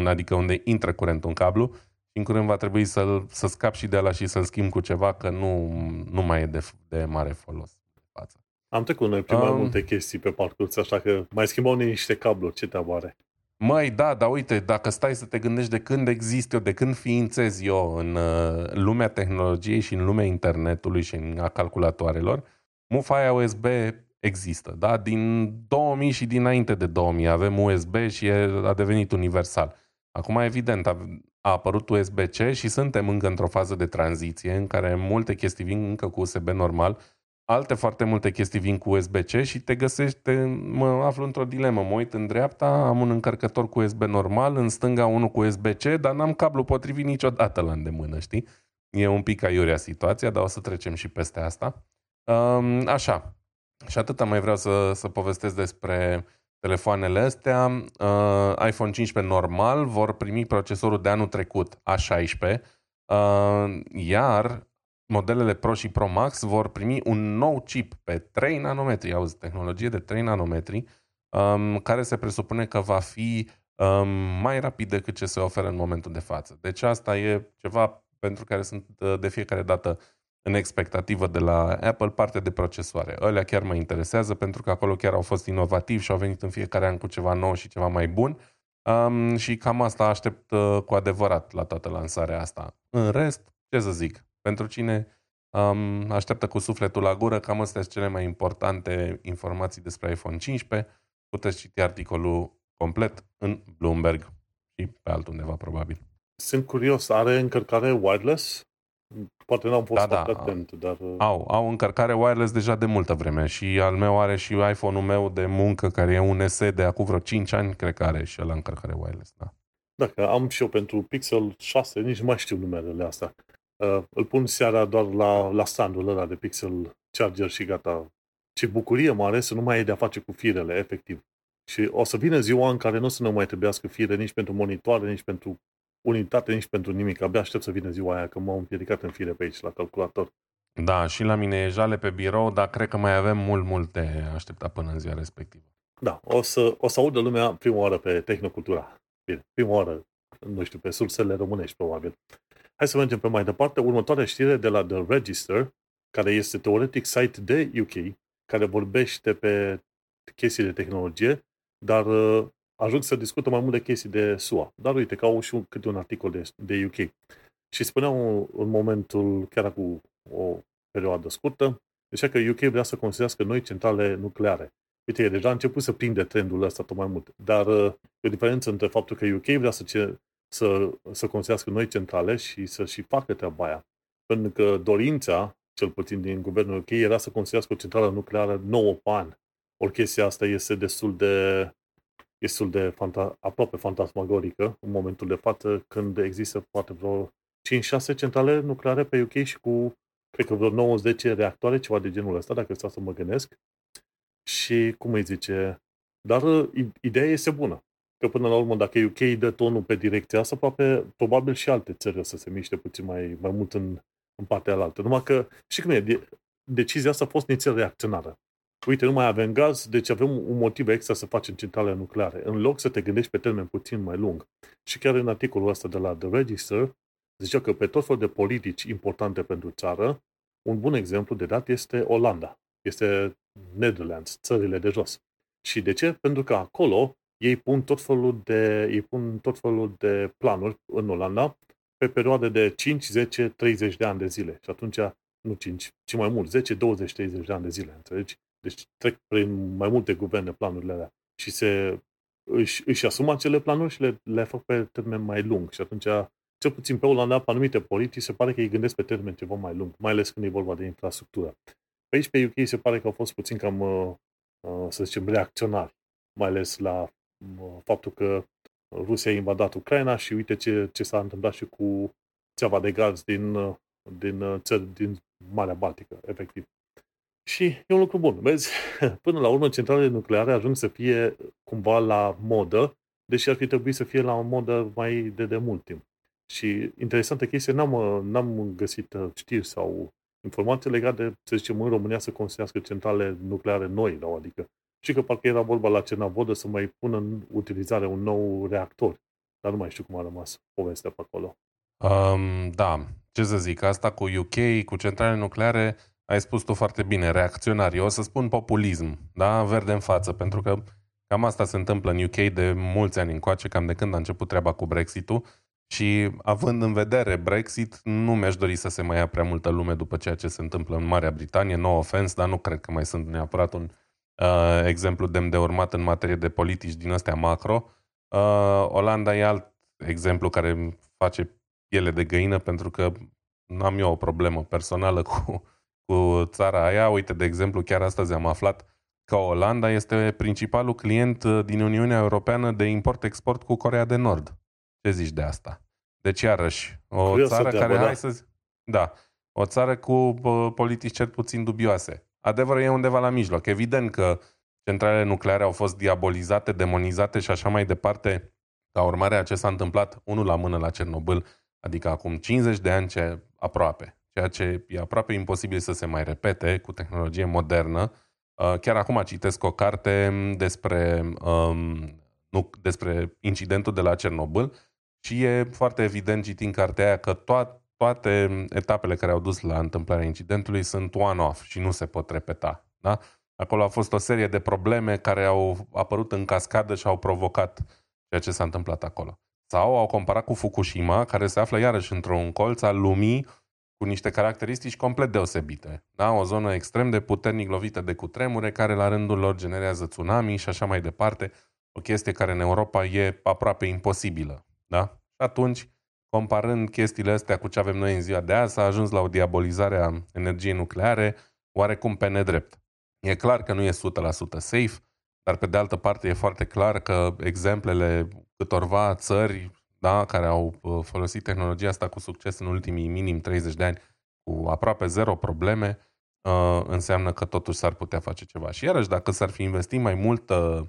adică unde intră curentul în cablu și în curând va trebui să să scap și de la și să-l schimb cu ceva, că nu, nu mai e de, de mare folos. Față. Am trecut noi prin um, mai multe chestii pe parcurs, așa că mai schimbau niște cabluri, ce te are? Măi, da, dar uite, dacă stai să te gândești de când exist eu, de când ființez eu în uh, lumea tehnologiei și în lumea internetului și în a calculatoarelor, mufa aia USB există, da? Din 2000 și dinainte de 2000 avem USB și e, a devenit universal. Acum, evident, a, a apărut USB-C și suntem încă într-o fază de tranziție în care multe chestii vin încă cu USB normal, alte foarte multe chestii vin cu USB-C și te găsești, te, mă aflu într-o dilemă. Mă uit în dreapta, am un încărcător cu USB normal, în stânga unul cu USB-C, dar n-am cablu potrivit niciodată la îndemână, știi? E un pic aiurea situația, dar o să trecem și peste asta. Um, așa. Și atâta mai vreau să, să povestesc despre telefoanele astea. Uh, iPhone 15 normal vor primi procesorul de anul trecut, A16, uh, iar modelele Pro și Pro Max vor primi un nou chip pe 3 nanometri, auzi, tehnologie de 3 nanometri, um, care se presupune că va fi um, mai rapid decât ce se oferă în momentul de față. Deci asta e ceva pentru care sunt uh, de fiecare dată în expectativă de la Apple partea de procesoare. Ălea chiar mă interesează pentru că acolo chiar au fost inovativi și au venit în fiecare an cu ceva nou și ceva mai bun. Um, și cam asta aștept uh, cu adevărat la toată lansarea asta. În rest, ce să zic, pentru cine um, așteaptă cu sufletul la gură, cam astea sunt cele mai importante informații despre iPhone 15. Puteți citi articolul complet în Bloomberg și pe altundeva probabil. Sunt curios, are încărcare wireless? Poate n-am fost Da, foarte da. atent, dar... uh, Au, au încărcare wireless deja de multă vreme și al meu are și iPhone-ul meu de muncă care e un SE de acum vreo 5 ani, cred că are și el încărcare wireless, da. Dacă am și eu pentru Pixel 6, nici nu mai știu numerele astea. Uh, îl pun seara doar la, la standul ăla de Pixel Charger și gata. Ce bucurie mare să nu mai ai de-a face cu firele, efectiv. Și o să vină ziua în care nu o să ne mai trebuiască fire nici pentru monitoare, nici pentru unitate, nici pentru nimic. Abia aștept să vină ziua aia, că m-am împiedicat în fire pe aici, la calculator. Da, și la mine e jale pe birou, dar cred că mai avem mult, mult de așteptat până în ziua respectivă. Da, o să, o să audă lumea prima oară pe Tehnocultura. Bine, prima oară, nu știu, pe sursele românești, probabil. Hai să mergem pe mai departe. Următoarea știre de la The Register, care este teoretic site de UK, care vorbește pe chestii de tehnologie, dar uh, ajung să discută mai mult de chestii de SUA. Dar uite, că au și un, câte un articol de, de UK. Și spuneau în momentul, chiar acum o perioadă scurtă, zicea că UK vrea să construiască noi centrale nucleare. Uite, e deja a început să prinde trendul ăsta tot mai mult. Dar uh, e o diferență între faptul că UK vrea să, ce, să, să construiască noi centrale și să și facă treaba aia. Pentru că dorința, cel puțin din guvernul UK, era să construiască o centrală nucleară nouă pe an. Ori chestia asta este destul de destul de fanta- aproape fantasmagorică în momentul de față, când există poate vreo 5-6 centrale nucleare pe UK și cu, cred că vreo 9-10 reactoare, ceva de genul ăsta, dacă stau să mă gândesc. Și, cum îi zice, dar uh, ideea este bună. Că până la urmă, dacă UK dă tonul pe direcția asta, aproape, probabil și alte țări o să se miște puțin mai, mai mult în, în partea alaltă. Numai că, și cum e, de, decizia asta a fost nițel reacționară. Uite, nu mai avem gaz, deci avem un motiv extra să facem centrale nucleare. În loc să te gândești pe termen puțin mai lung. Și chiar în articolul ăsta de la The Register, zicea că pe tot fel de politici importante pentru țară, un bun exemplu de dat este Olanda. Este Netherlands, țările de jos. Și de ce? Pentru că acolo ei pun tot felul de, ei pun tot felul de planuri în Olanda pe perioade de 5, 10, 30 de ani de zile. Și atunci, nu 5, ci mai mult, 10, 20, 30 de ani de zile, înțelegi? Deci trec prin mai multe guverne planurile alea și se, își, își asumă acele planuri și le, le fac pe termen mai lung. Și atunci, cel puțin pe Olanda, pe anumite politici, se pare că ei gândesc pe termen ceva mai lung, mai ales când e vorba de infrastructură. Pe aici, pe UK, se pare că au fost puțin cam, uh, uh, să zicem, reacționari, mai ales la uh, faptul că Rusia a invadat Ucraina și uite ce, ce s-a întâmplat și cu țeava de gaz din, din țări din Marea Baltică, efectiv. Și e un lucru bun. Vezi, până la urmă, centralele nucleare ajung să fie cumva la modă, deși ar fi trebuit să fie la o modă mai de, de mult timp. Și interesantă chestie, n-am, n-am găsit știri sau informații legate de, să zicem, în România să construiască centrale nucleare noi, da? adică și că parcă era vorba la Cernavodă să mai pună în utilizare un nou reactor. Dar nu mai știu cum a rămas povestea pe acolo. Um, da, ce să zic, asta cu UK, cu centrale nucleare, ai spus tu foarte bine, reacționari. Eu o să spun populism, da? Verde în față, pentru că cam asta se întâmplă în UK de mulți ani încoace, cam de când a început treaba cu Brexit-ul. Și având în vedere Brexit, nu mi-aș dori să se mai ia prea multă lume după ceea ce se întâmplă în Marea Britanie, no offense, dar nu cred că mai sunt neapărat un uh, exemplu demn de urmat în materie de politici din astea macro. Uh, Olanda e alt exemplu care face piele de găină pentru că am eu o problemă personală cu cu țara aia. Uite, de exemplu, chiar astăzi am aflat că Olanda este principalul client uh, din Uniunea Europeană de import-export cu Corea de Nord. Ce zici de asta? Deci, iarăși, o Curios țară care, da. hai să da, o țară cu uh, politici cel puțin dubioase. Adevărul e undeva la mijloc. Evident că centralele nucleare au fost diabolizate, demonizate și așa mai departe, ca urmare a ce s-a întâmplat unul la mână la Cernobâl, adică acum 50 de ani ce aproape ceea ce e aproape imposibil să se mai repete cu tehnologie modernă. Uh, chiar acum citesc o carte despre, um, nu, despre incidentul de la Cernobâl și e foarte evident citind cartea aia că to- toate etapele care au dus la întâmplarea incidentului sunt one-off și nu se pot repeta. Da? Acolo a fost o serie de probleme care au apărut în cascadă și au provocat ceea ce s-a întâmplat acolo. Sau au comparat cu Fukushima, care se află iarăși într-un colț al lumii cu niște caracteristici complet deosebite. Da? O zonă extrem de puternic lovită de cutremure, care la rândul lor generează tsunami și așa mai departe. O chestie care în Europa e aproape imposibilă. Da? Și atunci, comparând chestiile astea cu ce avem noi în ziua de azi, s-a ajuns la o diabolizare a energiei nucleare oarecum pe nedrept. E clar că nu e 100% safe, dar pe de altă parte e foarte clar că exemplele câtorva țări da, care au uh, folosit tehnologia asta cu succes în ultimii minim 30 de ani cu aproape zero probleme, uh, înseamnă că totuși s-ar putea face ceva. Și iarăși, dacă s-ar fi investit mai multă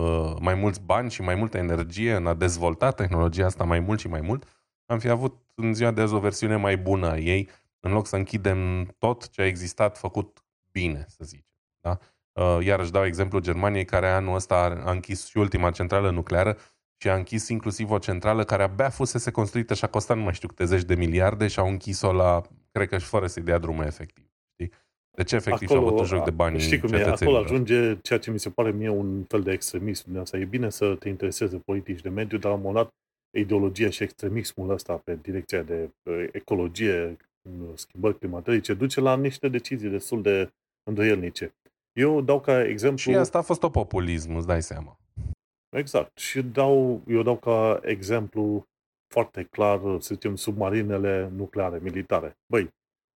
uh, mai mulți bani și mai multă energie în a dezvolta tehnologia asta mai mult și mai mult, am fi avut în ziua de azi o versiune mai bună a ei, în loc să închidem tot ce a existat făcut bine, să zicem. Da? Uh, iarăși dau exemplu Germaniei, care anul ăsta a închis și ultima centrală nucleară și a închis inclusiv o centrală care abia fusese construită și a costat nu mai știu câte zeci de miliarde și au închis-o la, cred că și fără să-i dea drumul efectiv. Știi? Deci efectiv acolo, și-a avut un joc de bani Știi cum e, acolo ajunge ceea ce mi se pare mie un fel de extremism din asta. E bine să te intereseze politici de mediu, dar la un moment dat ideologia și extremismul ăsta pe direcția de ecologie, schimbări climatice, duce la niște decizii destul de îndoielnice. Eu dau ca exemplu... Și asta a fost o populism, îți dai seama. Exact. Și dau, eu dau ca exemplu foarte clar, să zicem, submarinele nucleare, militare. Băi,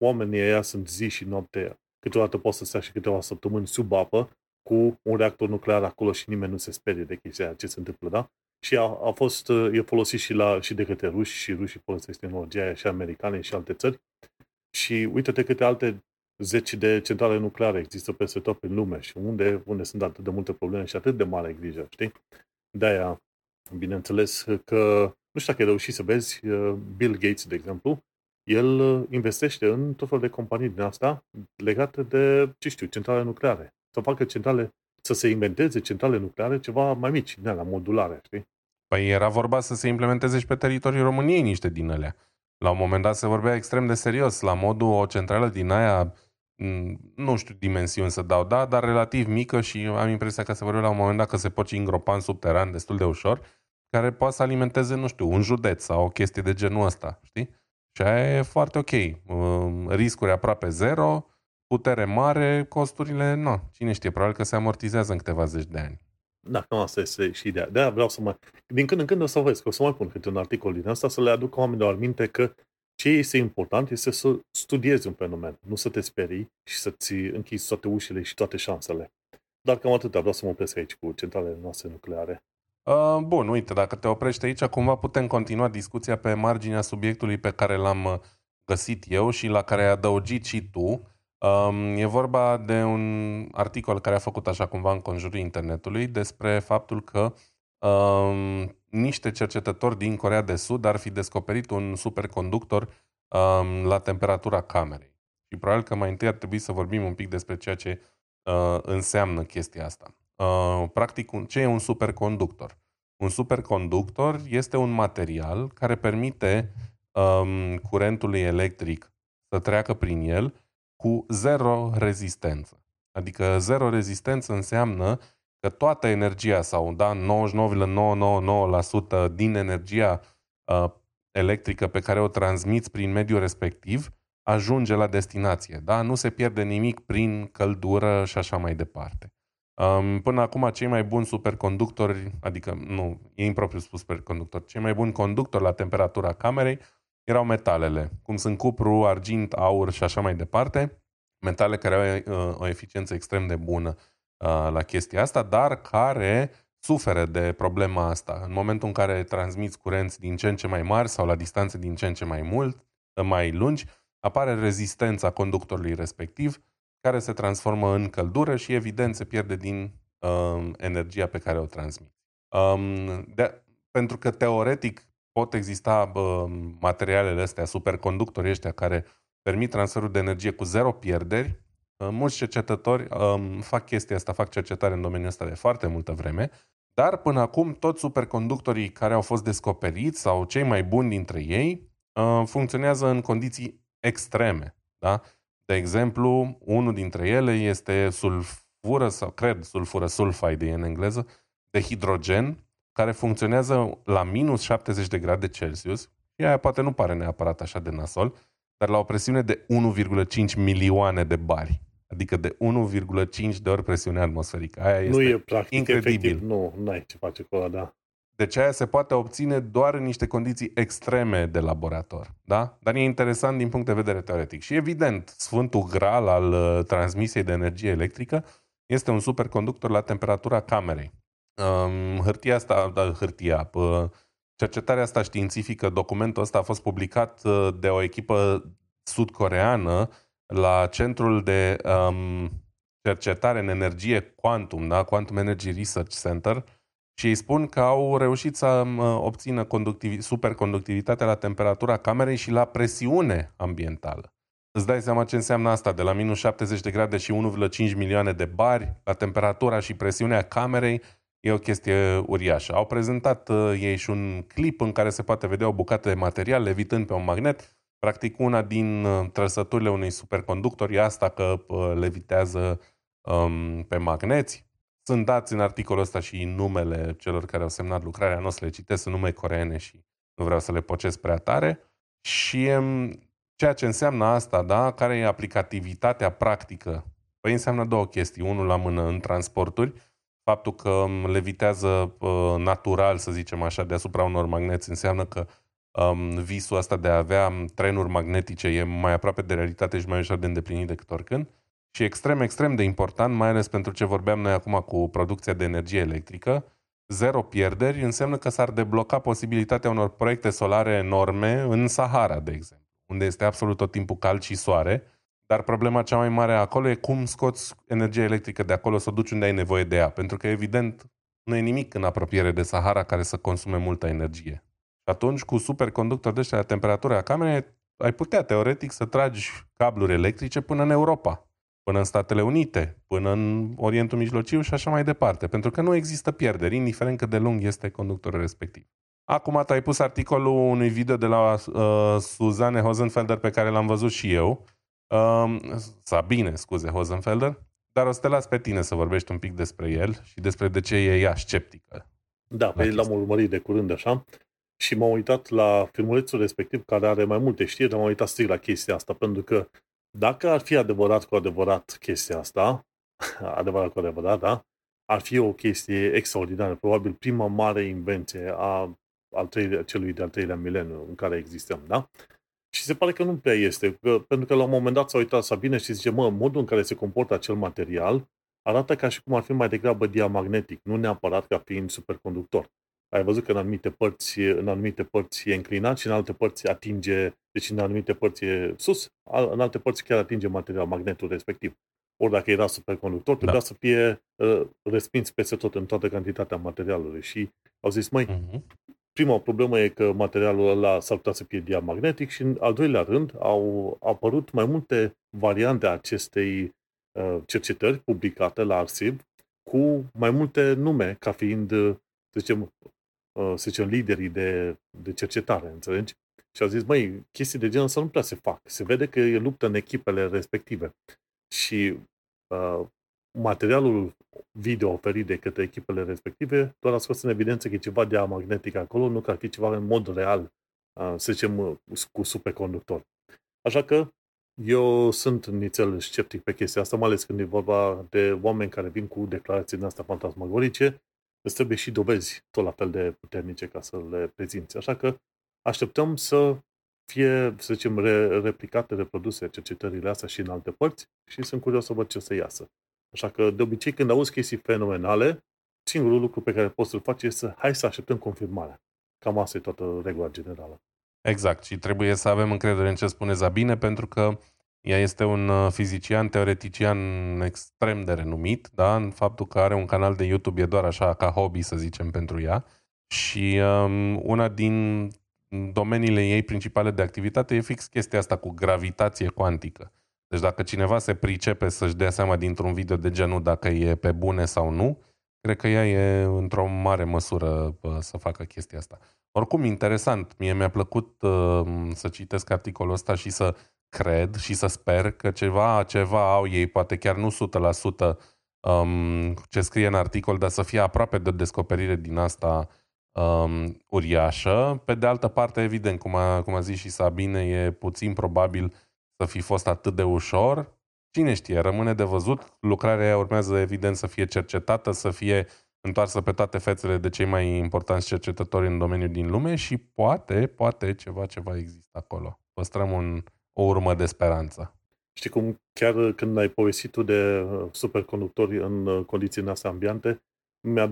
oamenii ăia sunt zi și noapte. Câteodată pot să stea și câteva săptămâni sub apă cu un reactor nuclear acolo și nimeni nu se sperie de chestia ce se întâmplă, da? Și a, a fost, e folosit și, la, și de către ruși și rușii folosesc tehnologia aia și americane și alte țări. Și uite-te câte alte zeci de centrale nucleare există peste tot în lume și unde, unde sunt atât de multe probleme și atât de mare grijă, știi? De-aia, bineînțeles că, nu știu dacă ai reușit să vezi, uh, Bill Gates, de exemplu, el uh, investește în tot felul de companii din asta legate de, ce știu, centrale nucleare. Să facă centrale, să se inventeze centrale nucleare ceva mai mici, din alea, modulare, știi? Păi era vorba să se implementeze și pe teritoriul României niște din alea. La un moment dat se vorbea extrem de serios, la modul o centrală din aia nu știu dimensiuni să dau, da, dar relativ mică și am impresia că se vorbea la un moment dat că se poate îngropa în subteran destul de ușor, care poate să alimenteze, nu știu, un județ sau o chestie de genul ăsta, știi? Și aia e foarte ok. Riscuri aproape zero, putere mare, costurile, nu. Cine știe, probabil că se amortizează în câteva zeci de ani. Da, cam asta este și ideea. De-aia vreau să mai... Din când în când o să vezi că o să mai pun câte un articol din asta să le aduc oamenilor minte că ce este important este să studiezi un fenomen, nu să te sperii și să-ți închizi toate ușile și toate șansele. Dar cam atât, vreau să mă opresc aici cu centralele noastre nucleare. Uh, bun, uite, dacă te oprești aici, cumva putem continua discuția pe marginea subiectului pe care l-am uh, găsit eu și la care ai adăugit și tu. Um, e vorba de un articol care a făcut așa cumva în conjurul internetului despre faptul că um, niște cercetători din Corea de Sud ar fi descoperit un superconductor um, la temperatura camerei. Și probabil că mai întâi ar trebui să vorbim un pic despre ceea ce uh, înseamnă chestia asta. Uh, practic, ce e un superconductor? Un superconductor este un material care permite um, curentului electric să treacă prin el cu zero rezistență. Adică zero rezistență înseamnă că toată energia sau da, 99,999% din energia uh, electrică pe care o transmiți prin mediul respectiv ajunge la destinație. Da? Nu se pierde nimic prin căldură și așa mai departe. Um, până acum, cei mai buni superconductori, adică nu, e impropriu spus superconductor, cei mai buni conductori la temperatura camerei erau metalele, cum sunt cupru, argint, aur și așa mai departe, metale care au uh, o eficiență extrem de bună la chestia asta, dar care suferă de problema asta. În momentul în care transmiți curenți din ce în ce mai mari sau la distanțe din ce în ce mai mult, mai lungi, apare rezistența conductorului respectiv, care se transformă în căldură și evident se pierde din uh, energia pe care o transmit. Um, de, pentru că teoretic pot exista uh, materialele astea, superconductorii ăștia care permit transferul de energie cu zero pierderi, Uh, mulți cercetători um, fac chestia asta, fac cercetare în domeniul ăsta de foarte multă vreme, dar până acum toți superconductorii care au fost descoperiți sau cei mai buni dintre ei uh, funcționează în condiții extreme. Da? De exemplu, unul dintre ele este sulfură sau cred sulfură sulfide în engleză, de hidrogen, care funcționează la minus 70 de grade Celsius și aia poate nu pare neapărat așa de nasol, dar la o presiune de 1,5 milioane de bari. Adică de 1,5 de ori presiunea atmosferică. Aia este nu e practic incredibil. Efectiv. Nu, nu ai ce face cu ăla, da. Deci aia se poate obține doar în niște condiții extreme de laborator. Da? Dar e interesant din punct de vedere teoretic. Și evident, Sfântul Graal al uh, transmisiei de energie electrică este un superconductor la temperatura camerei. Um, hârtia asta, da, hârtia, cercetarea asta științifică, documentul ăsta a fost publicat uh, de o echipă sud-coreană la Centrul de um, Cercetare în Energie Quantum, da? Quantum Energy Research Center, și îi spun că au reușit să um, obțină conductivi- superconductivitate la temperatura camerei și la presiune ambientală. Îți dai seama ce înseamnă asta, de la minus 70 de grade și 1,5 milioane de bari, la temperatura și presiunea camerei, e o chestie uriașă. Au prezentat uh, ei și un clip în care se poate vedea o bucată de material levitând pe un magnet. Practic, una din uh, trăsăturile unui superconductor e asta că uh, levitează um, pe magneți. Sunt dați în articolul ăsta și numele celor care au semnat lucrarea, nu o să le citesc, sunt nume coreene și nu vreau să le pocesc prea tare. Și um, ceea ce înseamnă asta, da, care e aplicativitatea practică? Păi înseamnă două chestii. Unul la mână în transporturi, faptul că um, levitează uh, natural, să zicem așa, deasupra unor magneți, înseamnă că um, visul ăsta de a avea um, trenuri magnetice e mai aproape de realitate și mai ușor de îndeplinit decât oricând. Și extrem, extrem de important, mai ales pentru ce vorbeam noi acum cu producția de energie electrică, zero pierderi înseamnă că s-ar debloca posibilitatea unor proiecte solare enorme în Sahara, de exemplu, unde este absolut tot timpul cald și soare, dar problema cea mai mare acolo e cum scoți energie electrică de acolo să o duci unde ai nevoie de ea. Pentru că, evident, nu e nimic în apropiere de Sahara care să consume multă energie. Și atunci, cu superconductor de ăștia la temperatura camerei, ai putea, teoretic, să tragi cabluri electrice până în Europa, până în Statele Unite, până în Orientul Mijlociu și așa mai departe. Pentru că nu există pierderi, indiferent cât de lung este conductorul respectiv. Acum tu ai pus articolul unui video de la uh, Suzanne Hosenfelder pe care l-am văzut și eu, Um, Sabine, scuze, Hosenfelder, dar o să te las pe tine să vorbești un pic despre el și despre de ce e ea sceptică. Da, pe l-am urmărit de curând așa și m-am uitat la filmulețul respectiv care are mai multe știri, dar m-am uitat strict la chestia asta, pentru că dacă ar fi adevărat cu adevărat chestia asta, adevărat cu adevărat, da, ar fi o chestie extraordinară, probabil prima mare invenție a al treilea, celui de-al treilea mileniu în care existăm, da? Și se pare că nu prea este, că, pentru că la un moment dat s-a uitat Sabine și zice, mă, modul în care se comportă acel material arată ca și cum ar fi mai degrabă diamagnetic, nu neapărat ca fiind superconductor. Ai văzut că în anumite părți, în anumite părți e înclinat și în alte părți atinge, deci în anumite părți e sus, în alte părți chiar atinge material, magnetul respectiv. Ori dacă era superconductor, trebuia da. să fie uh, respins peste tot în toată cantitatea materialului. Și au zis, măi, uh-huh prima problemă e că materialul ăla s-ar putea să fie diamagnetic și în al doilea rând au apărut mai multe variante a acestei uh, cercetări publicate la Arsiv cu mai multe nume ca fiind, să zicem, uh, să zicem liderii de, de cercetare, înțelegi? Și au zis, măi, chestii de genul ăsta nu prea se fac. Se vede că e luptă în echipele respective. Și uh, materialul video oferit de către echipele respective doar a scos în evidență că e ceva diamagnetic acolo, nu că ar fi ceva în mod real, să zicem, cu superconductor. Așa că eu sunt nițel sceptic pe chestia asta, mai ales când e vorba de oameni care vin cu declarații din astea fantasmagorice, îți trebuie și dovezi tot la fel de puternice ca să le prezinți. Așa că așteptăm să fie, să zicem, replicate, reproduse cercetările astea și în alte părți și sunt curios să văd ce o să iasă. Așa că, de obicei, când auzi chestii fenomenale, singurul lucru pe care poți să-l faci este să hai să așteptăm confirmarea. Cam asta e toată regula generală. Exact. Și trebuie să avem încredere în ce spune Zabine, pentru că ea este un uh, fizician, teoretician extrem de renumit, da? în faptul că are un canal de YouTube, e doar așa ca hobby, să zicem, pentru ea. Și um, una din domeniile ei principale de activitate e fix chestia asta cu gravitație cuantică. Deci dacă cineva se pricepe să-și dea seama dintr-un video de genul dacă e pe bune sau nu, cred că ea e într-o mare măsură să facă chestia asta. Oricum, interesant. Mie mi-a plăcut uh, să citesc articolul ăsta și să cred și să sper că ceva, ceva au ei, poate chiar nu 100% um, ce scrie în articol, dar să fie aproape de descoperire din asta um, uriașă. Pe de altă parte, evident, cum a, cum a zis și Sabine, e puțin probabil să fi fost atât de ușor. Cine știe, rămâne de văzut. Lucrarea aia urmează, evident, să fie cercetată, să fie întoarsă pe toate fețele de cei mai importanți cercetători în domeniul din lume și poate, poate ceva, ceva există acolo. Păstrăm un, o urmă de speranță. Știi cum chiar când ai povestit tu de uh, superconductori în uh, condiții astea ambiente,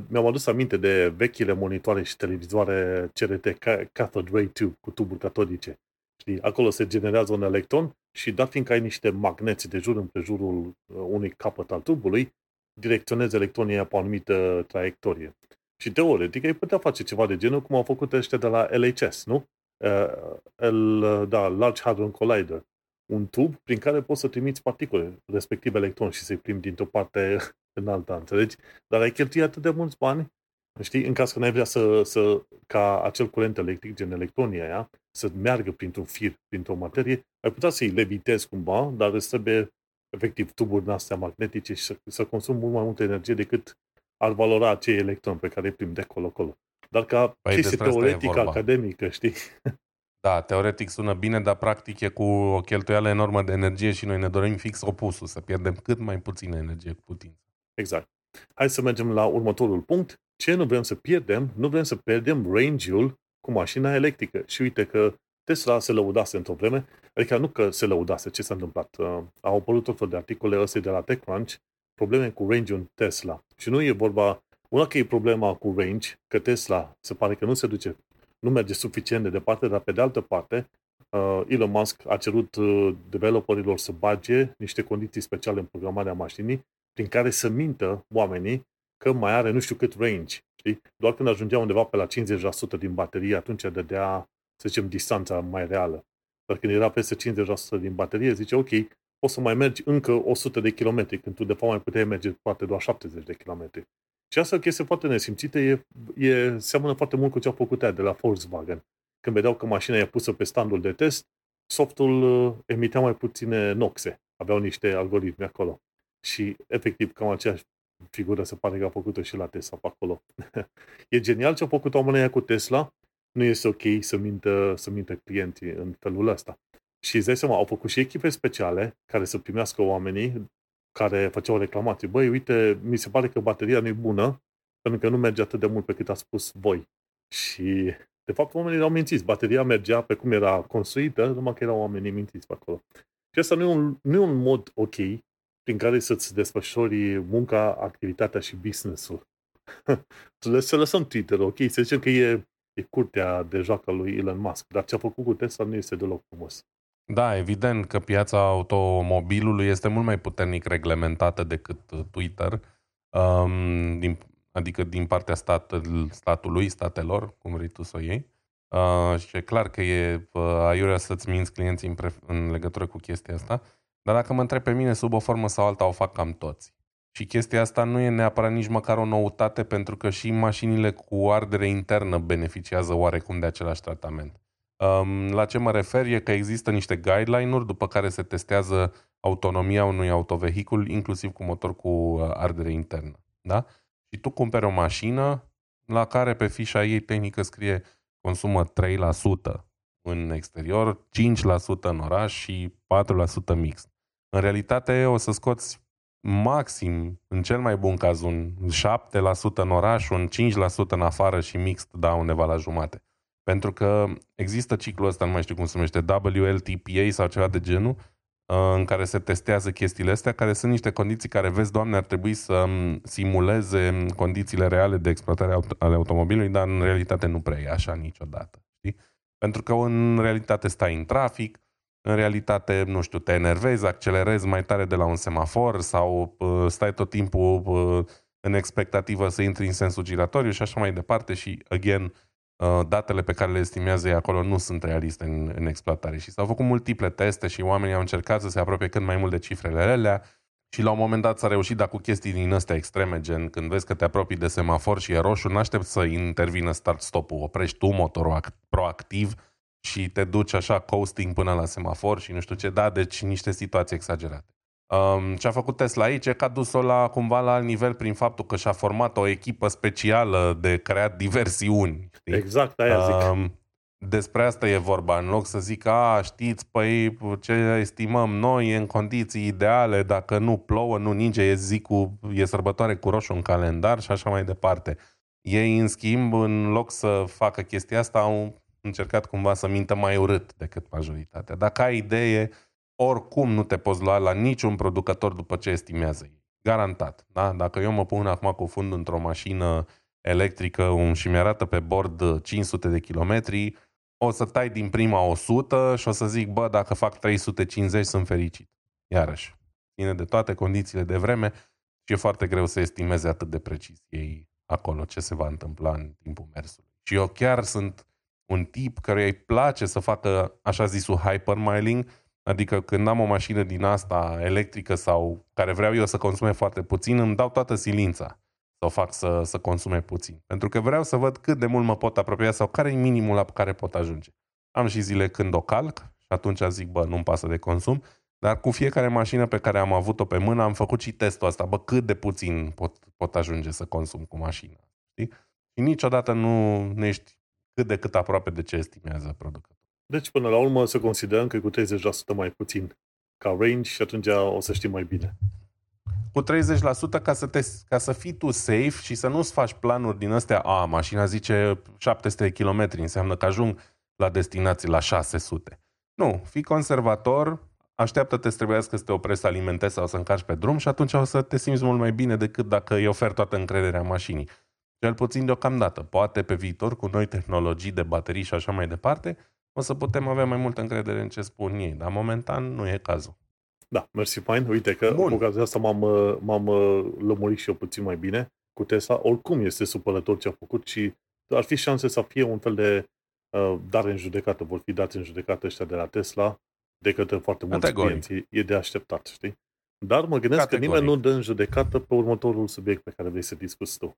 mi-am adus aminte de vechile monitoare și televizoare CRT, cathode ray tube, cu tuburi catodice. Știi? Acolo se generează un electron și dat fiindcă ai niște magneți de jur împrejurul uh, unui capăt al tubului, direcționezi electronii pe o anumită traiectorie. Și teoretic ai putea face ceva de genul cum au făcut ăștia de la LHS, nu? Uh, el, da, Large Hadron Collider. Un tub prin care poți să trimiți particule, respectiv electron, și să-i primi dintr-o parte în alta, înțelegi? Dar ai cheltuit atât de mulți bani, știi, în caz că n-ai vrea să, să, ca acel curent electric, gen electronii aia, să meargă printr-un fir, printr-o materie, ai putea să-i levitezi cumva, dar îți trebuie efectiv tuburi astea magnetice și să, să consumi mult mai multă energie decât ar valora acei electroni pe care îi prim de acolo-acolo. Dar ca păi chestie teoretică, academică, știi? Da, teoretic sună bine, dar practic e cu o cheltuială enormă de energie și noi ne dorim fix opusul, să pierdem cât mai puțină energie cu putință. Exact. Hai să mergem la următorul punct. Ce nu vrem să pierdem? Nu vrem să pierdem range-ul cu mașina electrică. Și uite că Tesla se lăudase într-o vreme, adică nu că se lăudase, ce s-a întâmplat? Uh, au apărut tot fel de articole ăstea de la TechCrunch, probleme cu range-ul Tesla. Și nu e vorba, una că e problema cu range, că Tesla se pare că nu se duce, nu merge suficient de departe, dar pe de altă parte, uh, Elon Musk a cerut uh, developerilor să bage niște condiții speciale în programarea mașinii, prin care să mintă oamenii că mai are nu știu cât range. Știi? Doar când ajungea undeva pe la 50% din baterie, atunci dădea, să zicem, distanța mai reală. Dar când era peste 50% din baterie, zice, ok, poți să mai mergi încă 100 de kilometri, când tu de fapt mai puteai merge poate doar 70 de kilometri. Și asta o chestie foarte nesimțită, e, e, seamănă foarte mult cu ce au făcut aia de la Volkswagen. Când vedeau că mașina e pusă pe standul de test, softul uh, emitea mai puține noxe. Aveau niște algoritmi acolo. Și efectiv cam aceeași figură se pare că a făcut-o și la Tesla pe acolo. e genial ce au făcut oamenii cu Tesla. Nu este ok să mintă, să mintă clienții în felul ăsta. Și îți dai seama, au făcut și echipe speciale care să primească oamenii care făceau reclamații. Băi, uite, mi se pare că bateria nu e bună pentru că nu merge atât de mult pe cât a spus voi. Și, de fapt, oamenii au mințit. Bateria mergea pe cum era construită, numai că erau oamenii mințiți pe acolo. Și asta nu e un, nu e un mod ok prin care să-ți desfășori munca, activitatea și business-ul. să lăsăm Twitter, ok? Să zicem că e, e curtea de joacă lui Elon Musk, dar ce a făcut cu Tesla nu este deloc frumos. Da, evident că piața automobilului este mult mai puternic reglementată decât Twitter, um, din, adică din partea stat, statului, statelor, cum vrei tu să o iei. Uh, și e clar că e uh, aiurea să-ți minți clienții în, pre- în legătură cu chestia asta. Dar dacă mă întreb pe mine, sub o formă sau alta o fac cam toți. Și chestia asta nu e neapărat nici măcar o noutate, pentru că și mașinile cu ardere internă beneficiază oarecum de același tratament. Um, la ce mă refer e că există niște guideline-uri după care se testează autonomia unui autovehicul, inclusiv cu motor cu uh, ardere internă. Da? Și tu cumperi o mașină la care pe fișa ei tehnică scrie consumă 3% în exterior, 5% în oraș și 4% mixt. În realitate o să scoți maxim, în cel mai bun caz, un 7% în oraș, un 5% în afară și mixt, da, undeva la jumate. Pentru că există ciclul ăsta, nu mai știu cum se numește, WLTPA sau ceva de genul, uh, în care se testează chestiile astea, care sunt niște condiții care, vezi, Doamne, ar trebui să um, simuleze condițiile reale de exploatare ale automobilului, dar în realitate nu prea e așa niciodată. Știi? Pentru că în realitate stai în trafic, în realitate, nu știu, te enervezi, accelerezi mai tare de la un semafor sau uh, stai tot timpul uh, în expectativă să intri în sensul giratoriu și așa mai departe și, again, uh, datele pe care le estimează ei acolo nu sunt realiste în, în exploatare. Și s-au făcut multiple teste și oamenii au încercat să se apropie cât mai mult de cifrele alea și la un moment dat s-a reușit, dar cu chestii din astea extreme, gen când vezi că te apropii de semafor și e roșu, nu aștept să intervină start-stop-ul, oprești tu motorul proactiv, și te duci așa coasting până la semafor și nu știu ce, da, deci niște situații exagerate. Um, ce a făcut Tesla aici e că a dus-o la, cumva la alt nivel prin faptul că și-a format o echipă specială de creat diversiuni. Știi? Exact, aia zic. Um, despre asta e vorba, în loc să zic, a, știți, păi ce estimăm noi în condiții ideale, dacă nu plouă, nu ninge, e zi cu, e sărbătoare cu roșu în calendar și așa mai departe. Ei, în schimb, în loc să facă chestia asta, au încercat cumva să mintă mai urât decât majoritatea. Dacă ai idee, oricum nu te poți lua la niciun producător după ce estimează ei. Garantat. Da? Dacă eu mă pun acum cu fund într-o mașină electrică un, și mi-arată pe bord 500 de kilometri, o să tai din prima 100 și o să zic, bă, dacă fac 350 sunt fericit. Iarăși, ține de toate condițiile de vreme și e foarte greu să estimeze atât de precis ei acolo ce se va întâmpla în timpul mersului. Și eu chiar sunt un tip care îi place să facă așa zisul hypermiling, adică când am o mașină din asta electrică sau care vreau eu să consume foarte puțin, îmi dau toată silința să o fac să, să consume puțin. Pentru că vreau să văd cât de mult mă pot apropia sau care e minimul la care pot ajunge. Am și zile când o calc și atunci zic, bă, nu-mi pasă de consum, dar cu fiecare mașină pe care am avut-o pe mână am făcut și testul ăsta, bă, cât de puțin pot, pot ajunge să consum cu mașina. Știi? Și niciodată nu, nu ești cât de cât aproape de ce estimează producătorul. Deci, până la urmă, să considerăm că cu 30% mai puțin ca range și atunci o să știi mai bine. Cu 30% ca să, te, ca să fii tu safe și să nu-ți faci planuri din astea, a, mașina zice 700 km, înseamnă că ajung la destinație la 600. Nu, fii conservator, așteaptă-te să trebuiască să te oprești să alimentezi sau să încarci pe drum și atunci o să te simți mult mai bine decât dacă îi oferi toată încrederea mașinii. Cel puțin deocamdată. Poate pe viitor, cu noi tehnologii de baterii și așa mai departe, o să putem avea mai multă încredere în ce spun ei, dar momentan nu e cazul. Da, mersi fain. Uite că Bun. cu ocazia asta m-am, m-am uh, lămurit și eu puțin mai bine cu Tesla. Oricum este supărător ce a făcut și ar fi șanse să fie un fel de uh, dare în judecată, vor fi dați în judecată ăștia de la Tesla de către foarte mulți Categoric. clienți. E de așteptat, știi? Dar mă gândesc Categoric. că nimeni nu dă în judecată pe următorul subiect pe care vrei să discuți tu.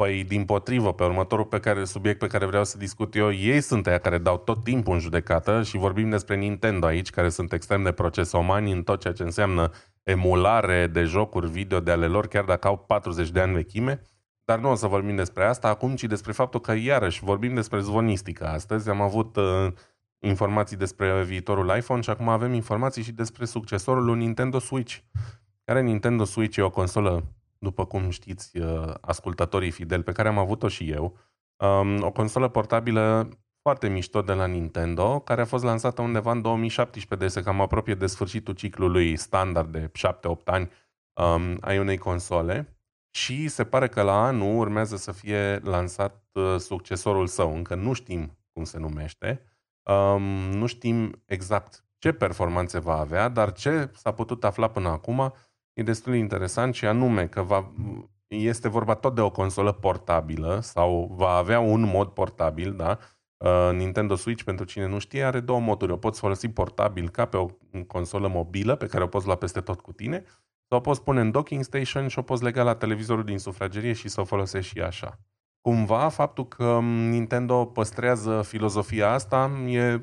Păi, din potrivă, pe următorul pe care, subiect pe care vreau să discut eu, ei sunt aia care dau tot timpul în judecată și vorbim despre Nintendo aici, care sunt extrem de procesomani în tot ceea ce înseamnă emulare de jocuri video de ale lor, chiar dacă au 40 de ani vechime. Dar nu o să vorbim despre asta acum, ci despre faptul că, iarăși, vorbim despre zvonistică astăzi. Am avut uh, informații despre viitorul iPhone și acum avem informații și despre succesorul lui Nintendo Switch. Care Nintendo Switch e o consolă după cum știți, uh, ascultătorii fideli, pe care am avut-o și eu, um, o consolă portabilă foarte mișto de la Nintendo, care a fost lansată undeva în 2017, deci se cam apropie de sfârșitul ciclului standard de 7-8 ani um, ai unei console și se pare că la anul urmează să fie lansat uh, succesorul său. Încă nu știm cum se numește, um, nu știm exact ce performanțe va avea, dar ce s-a putut afla până acum e destul de interesant și anume că va, este vorba tot de o consolă portabilă sau va avea un mod portabil, da? Uh, Nintendo Switch, pentru cine nu știe, are două moduri. O poți folosi portabil ca pe o consolă mobilă pe care o poți lua peste tot cu tine sau o poți pune în docking station și o poți lega la televizorul din sufragerie și să o folosești și așa. Cumva, faptul că Nintendo păstrează filozofia asta e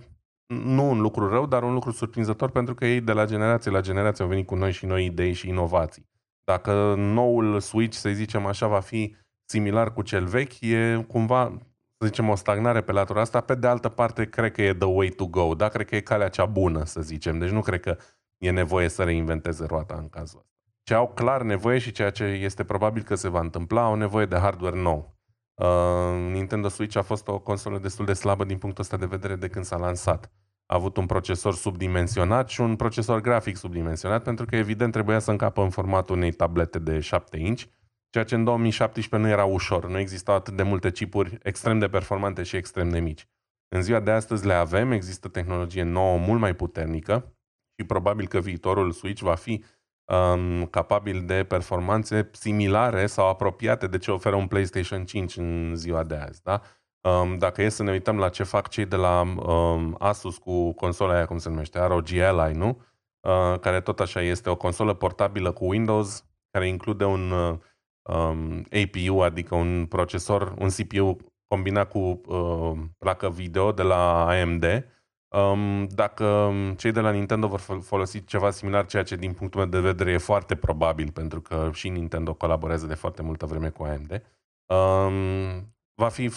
nu un lucru rău, dar un lucru surprinzător pentru că ei de la generație la generație au venit cu noi și noi idei și inovații. Dacă noul Switch, să zicem așa, va fi similar cu cel vechi, e cumva, să zicem, o stagnare pe latura asta. Pe de altă parte, cred că e the way to go. Da, cred că e calea cea bună, să zicem. Deci nu cred că e nevoie să reinventeze roata în cazul ăsta. Ce au clar nevoie și ceea ce este probabil că se va întâmpla, au nevoie de hardware nou. Uh, Nintendo Switch a fost o consolă destul de slabă din punctul ăsta de vedere de când s-a lansat. A avut un procesor subdimensionat și un procesor grafic subdimensionat pentru că evident trebuia să încapă în formatul unei tablete de 7 inch, ceea ce în 2017 nu era ușor. Nu existau atât de multe chipuri extrem de performante și extrem de mici. În ziua de astăzi le avem, există tehnologie nouă mult mai puternică și probabil că viitorul Switch va fi um, capabil de performanțe similare sau apropiate de ce oferă un PlayStation 5 în ziua de azi. Da? Um, dacă e să ne uităm la ce fac cei de la um, Asus cu consola aia, cum se numește, ROG Ally, nu? Uh, care tot așa este o consolă portabilă cu Windows, care include un uh, um, APU, adică un procesor, un CPU combinat cu uh, placă video de la AMD, Um, dacă cei de la Nintendo vor folosi ceva similar, ceea ce din punctul meu de vedere e foarte probabil, pentru că și Nintendo colaborează de foarte multă vreme cu AMD, um, va fi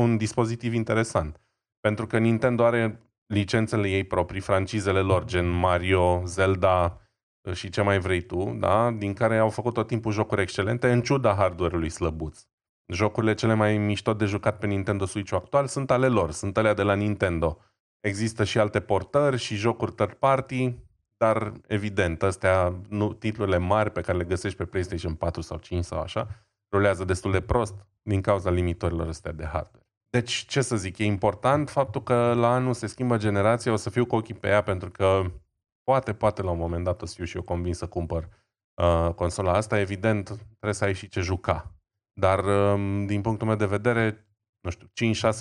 un dispozitiv interesant. Pentru că Nintendo are licențele ei proprii, francizele lor, gen Mario, Zelda uh, și ce mai vrei tu, da? din care au făcut tot timpul jocuri excelente, în ciuda hardware-ului slăbuț. Jocurile cele mai mișto de jucat pe Nintendo Switch-ul actual sunt ale lor, sunt alea de la Nintendo. Există și alte portări și jocuri third party, dar evident, astea, nu, titlurile mari pe care le găsești pe PlayStation 4 sau 5 sau așa, rulează destul de prost din cauza limitărilor astea de hardware. Deci, ce să zic, e important faptul că la anul se schimbă generația, o să fiu cu ochii pe ea pentru că poate, poate la un moment dat o să fiu și eu convins să cumpăr uh, consola asta. Evident, trebuie să ai și ce juca. Dar, uh, din punctul meu de vedere, nu știu,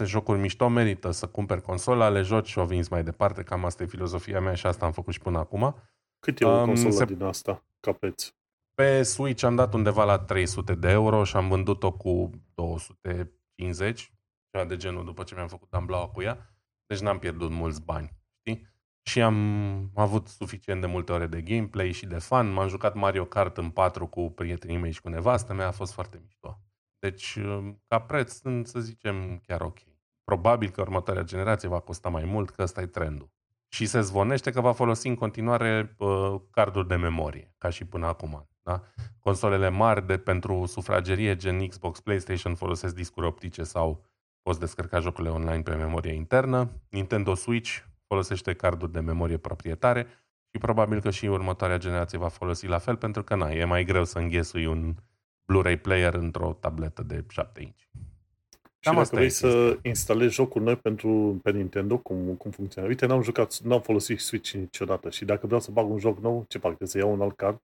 5-6 jocuri mișto merită să cumperi consola, le joci și o vinzi mai departe, cam asta e filozofia mea și asta am făcut și până acum. Cât e o um, consolă se... din asta, ca preț? Pe Switch am dat undeva la 300 de euro și am vândut-o cu 250, ceva de genul, după ce mi-am făcut amblaua cu ea. Deci n-am pierdut mulți bani, știi? Și am avut suficient de multe ore de gameplay și de fun. M-am jucat Mario Kart în 4 cu prietenii mei și cu nevastă mea, a fost foarte mișto. Deci, um, ca preț, sunt, să zicem, chiar ok. Probabil că următoarea generație va costa mai mult, că ăsta e trendul. Și se zvonește că va folosi în continuare uh, carduri de memorie, ca și până acum. Da? Consolele mari de pentru sufragerie, gen Xbox, PlayStation, folosesc discuri optice sau poți descărca jocurile online pe memorie internă. Nintendo Switch folosește carduri de memorie proprietare și probabil că și următoarea generație va folosi la fel, pentru că na, e mai greu să înghesui un Blu-ray player într-o tabletă de 7 inch. Și Cam dacă vrei să instalezi jocul noi pentru, pe Nintendo, cum, cum funcționează? Uite, n-am jucat, n-am folosit Switch niciodată și dacă vreau să bag un joc nou, ce fac? Trebuie să iau un alt card?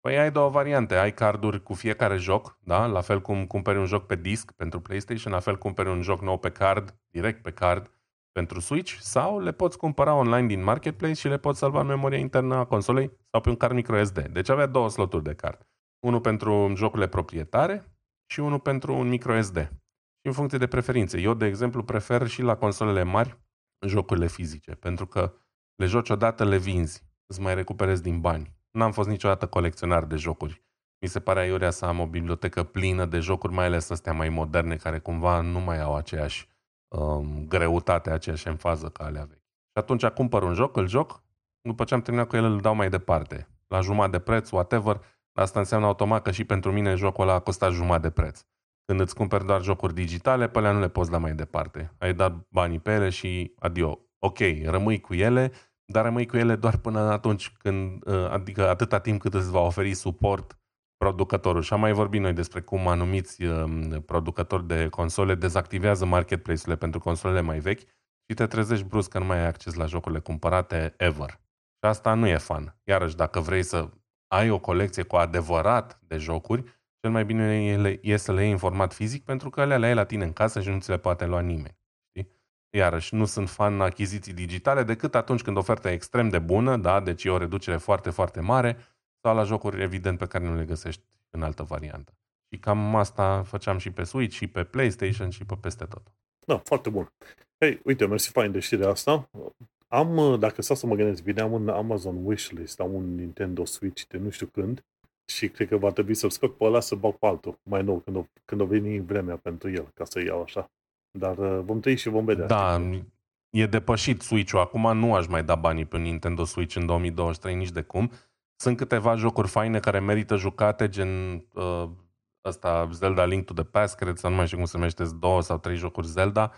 Păi ai două variante. Ai carduri cu fiecare joc, da? La fel cum cumperi un joc pe disc pentru PlayStation, la fel cumperi un joc nou pe card, direct pe card, pentru Switch, sau le poți cumpăra online din Marketplace și le poți salva în memoria internă a consolei sau pe un card microSD. Deci avea două sloturi de card. Unul pentru jocurile proprietare și unul pentru un microSD. Și în funcție de preferințe. Eu, de exemplu, prefer și la consolele mari jocurile fizice, pentru că le joci odată, le vinzi, îți mai recuperezi din bani. N-am fost niciodată colecționar de jocuri. Mi se pare aiurea să am o bibliotecă plină de jocuri, mai ales astea mai moderne, care cumva nu mai au aceeași um, greutate, aceeași fază ca alea vechi. Și atunci cumpăr un joc, îl joc, după ce am terminat cu el îl dau mai departe. La jumătate de preț, whatever, asta înseamnă automat că și pentru mine jocul ăla a costat jumătate de preț. Când îți cumperi doar jocuri digitale, pe alea nu le poți da mai departe. Ai dat banii pe ele și adio. Ok, rămâi cu ele, dar rămâi cu ele doar până atunci când, uh, adică atâta timp cât îți va oferi suport producătorul. Și am mai vorbit noi despre cum anumiți um, producători de console dezactivează marketplace-urile pentru consolele mai vechi și te trezești brusc că nu mai ai acces la jocurile cumpărate ever. Și asta nu e fun. Iarăși, dacă vrei să ai o colecție cu adevărat de jocuri, cel mai bine e să le iei în format fizic pentru că alea le ai la tine în casă și nu ți le poate lua nimeni. Iarăși, nu sunt fan achiziții digitale decât atunci când oferta e extrem de bună, da, deci e o reducere foarte, foarte mare, sau la jocuri, evident, pe care nu le găsești în altă variantă. Și cam asta făceam și pe Switch, și pe PlayStation, și pe peste tot. Da, foarte bun. Hei, uite, mersi fain de știrea asta. Am, dacă stau să mă gândesc bine, am un Amazon wishlist, am un Nintendo Switch de nu știu când și cred că va trebui să-l scot pe ăla să bag pe altul mai nou când o, când o veni vremea pentru el, ca să iau așa. Dar uh, vom trăi și vom vedea. Da, e depășit Switch-ul. Acum nu aș mai da banii pe Nintendo Switch în 2023 nici de cum. Sunt câteva jocuri faine care merită jucate, gen uh, ăsta Zelda Link to the Past, cred să nu mai știu cum se numește, două sau trei jocuri Zelda.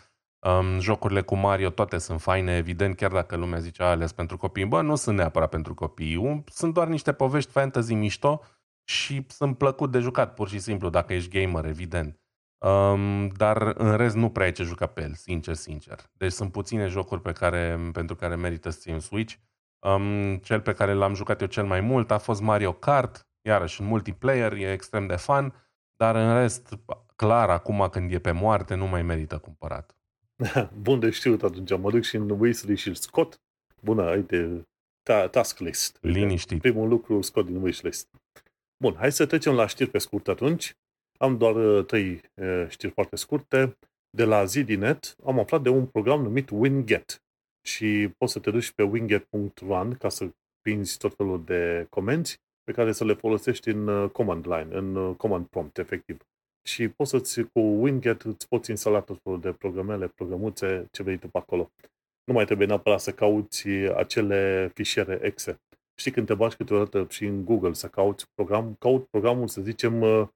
Um, jocurile cu Mario toate sunt faine, evident, chiar dacă lumea zice ales pentru copii. Bă, nu sunt neapărat pentru copii. Sunt doar niște povești fantasy mișto și sunt plăcut de jucat, pur și simplu, dacă ești gamer, evident. Um, dar în rest nu prea ai ce juca pe el, sincer, sincer. Deci sunt puține jocuri pe care, pentru care merită să ții un Switch. Um, cel pe care l-am jucat eu cel mai mult a fost Mario Kart, iarăși în multiplayer, e extrem de fun, dar în rest, clar, acum când e pe moarte, nu mai merită cumpărat. Bun de știut atunci, mă duc și în Weasley și scot. Bună, uite, ta- task list. Liniștit. Primul lucru scot din wishlist. Bun, hai să trecem la știri pe scurt atunci. Am doar uh, trei uh, știri foarte scurte. De la ZDNet am aflat de un program numit Winget și poți să te duci pe winget.run ca să prinzi tot felul de comenzi pe care să le folosești în uh, command line, în command prompt, efectiv. Și poți să-ți, cu Winget, îți poți instala tot felul de programele, programuțe, ce vrei tu pe acolo. Nu mai trebuie neapărat să cauți acele fișiere exe. Știi când te bagi câteodată și în Google să cauți program, caut programul, să zicem, uh,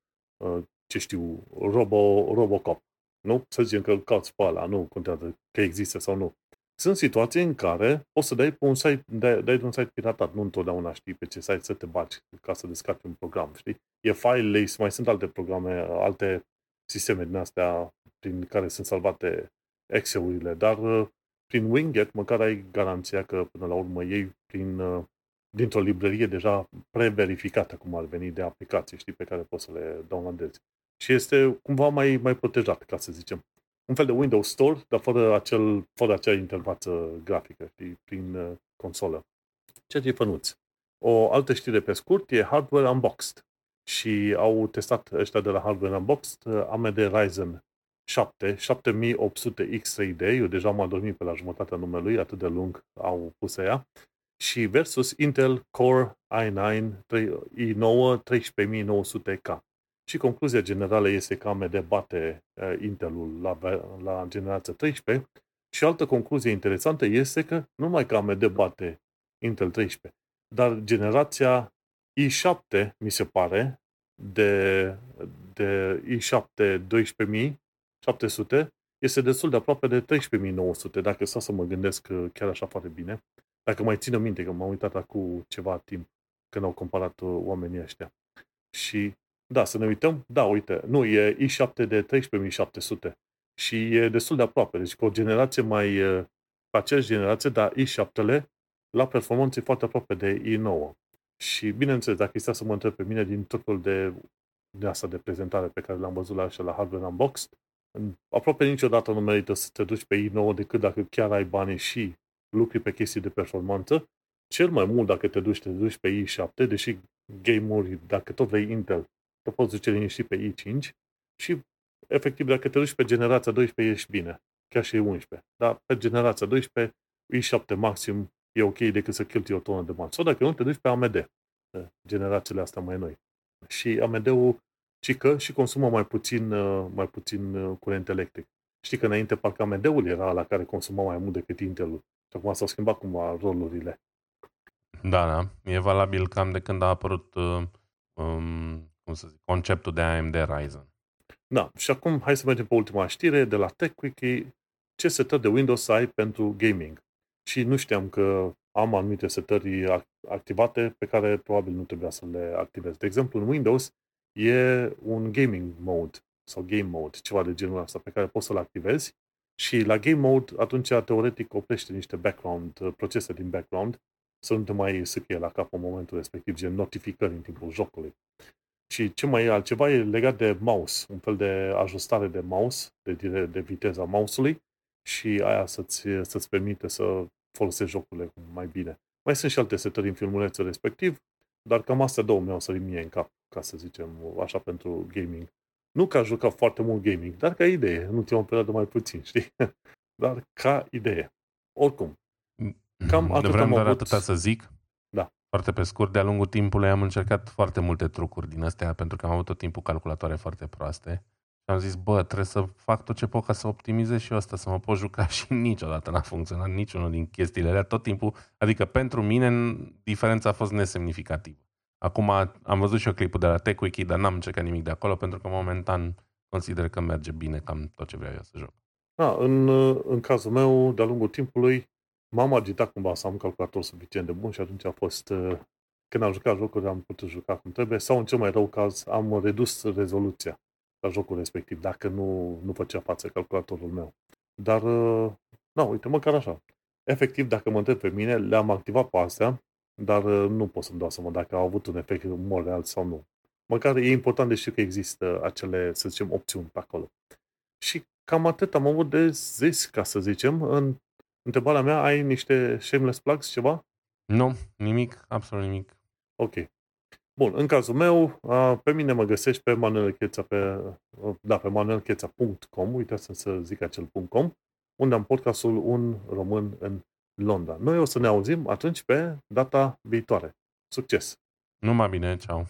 uh, ce știu, Robo, Robocop. Nu? Să zicem că îl cauți pe ăla, nu contează că există sau nu. Sunt situații în care poți să dai pe un site, dai, dai de un site piratat. Nu întotdeauna știi pe ce site să te bagi ca să descarci un program, știi? E file mai sunt alte programe, alte sisteme din astea prin care sunt salvate Excel-urile, dar uh, prin Winget măcar ai garanția că până la urmă ei prin, uh, dintr-o librărie deja pre-verificată, cum ar veni, de aplicații, știi, pe care poți să le downloadezi. Și este cumva mai, mai protejat, ca să zicem un fel de Windows Store, dar fără, acel, fără acea interfață grafică, știi, prin uh, consolă. Ceea ce e fănuț. O altă știre pe scurt e Hardware Unboxed. Și au testat ăștia de la Hardware Unboxed uh, AMD Ryzen 7, 7800 X3D, eu deja m-am dormit pe la jumătatea numelui, atât de lung au pus ea, și versus Intel Core i9 i9 13900K. Și concluzia generală este că AMD bate uh, Intelul la, la generația 13 și altă concluzie interesantă este că nu numai că AMD bate Intel 13, dar generația i7, mi se pare, de, de i7 12700 este destul de aproape de 13900, dacă stau să mă gândesc uh, chiar așa foarte bine. Dacă mai țin minte că m-am uitat acum ceva timp când au comparat uh, oamenii ăștia. Și da, să ne uităm. Da, uite, nu, e i7 de 13700 și e destul de aproape. Deci cu o generație mai, cu aceeași generație, dar i7-le la performanțe foarte aproape de i9. Și bineînțeles, dacă este să mă întreb pe mine din tot felul de, de asta de prezentare pe care l-am văzut la așa la Hardware Unboxed, aproape niciodată nu merită să te duci pe i9 decât dacă chiar ai bani și lucri pe chestii de performanță. Cel mai mult dacă te duci, te duci pe i7, deși game-uri, dacă tot vrei Intel, te poți duce liniștit pe i5 și efectiv dacă te duci pe generația 12 ești bine, chiar și 11. Dar pe generația 12 i7 maxim e ok decât să cheltui o tonă de bani. Sau dacă nu, te duci pe AMD, generațiile astea mai noi. Și AMD-ul cică și consumă mai puțin, mai puțin curent electric. Știi că înainte parcă AMD-ul era la care consuma mai mult decât Intel-ul. Și acum s-au schimbat cumva rolurile. Da, da. E valabil cam de când a apărut uh, um, cum să zic, conceptul de AMD Ryzen. Da, și acum hai să mergem pe ultima știre de la TechWiki. Ce setări de Windows ai pentru gaming? Și nu știam că am anumite setări activate pe care probabil nu trebuia să le activez. De exemplu, în Windows e un gaming mode sau game mode, ceva de genul ăsta, pe care poți să-l activezi și la game mode, atunci, teoretic, oprește niște background, procese din background, să nu te mai sâcâie la cap în momentul respectiv, gen notificări în timpul jocului. Și ce mai e altceva e legat de mouse, un fel de ajustare de mouse, de, de viteza mouse-ului și aia să-ți, să-ți permite să folosești jocurile mai bine. Mai sunt și alte setări în filmulețul respectiv, dar cam astea două mi-au sărit mie în cap, ca să zicem așa, pentru gaming. Nu că aș juca foarte mult gaming, dar ca idee, în ultima perioadă mai puțin, știi? Dar ca idee. Oricum, cam atât am avut... atâta să zic foarte pe scurt, de-a lungul timpului am încercat foarte multe trucuri din astea, pentru că am avut tot timpul calculatoare foarte proaste. Și am zis, bă, trebuie să fac tot ce pot ca să optimizez și asta, să mă pot juca și niciodată n-a funcționat niciunul din chestiile alea, tot timpul. Adică pentru mine diferența a fost nesemnificativă. Acum am văzut și eu clipul de la TechWiki, dar n-am încercat nimic de acolo, pentru că momentan consider că merge bine cam tot ce vreau eu să joc. Da, în, în cazul meu, de-a lungul timpului, m-am agitat cumva să am un calculator suficient de bun și atunci a fost, uh, când am jucat jocuri, am putut juca cum trebuie sau în cel mai rău caz am redus rezoluția la jocul respectiv, dacă nu, nu făcea față calculatorul meu. Dar, uh, nu, uite, măcar așa. Efectiv, dacă mă întreb pe mine, le-am activat pe astea, dar uh, nu pot să-mi dau seama dacă au avut un efect în mod real sau nu. Măcar e important de știu că există acele, să zicem, opțiuni pe acolo. Și cam atât am avut de zis, ca să zicem, în Întrebarea mea, ai niște shameless plugs, ceva? Nu, nimic, absolut nimic. Ok. Bun, în cazul meu, pe mine mă găsești pe Manuel Cheța, pe, da, pe manuelcheța.com, uitați să zic acel .com, unde am podcastul Un Român în Londra. Noi o să ne auzim atunci pe data viitoare. Succes! Numai bine, ceau!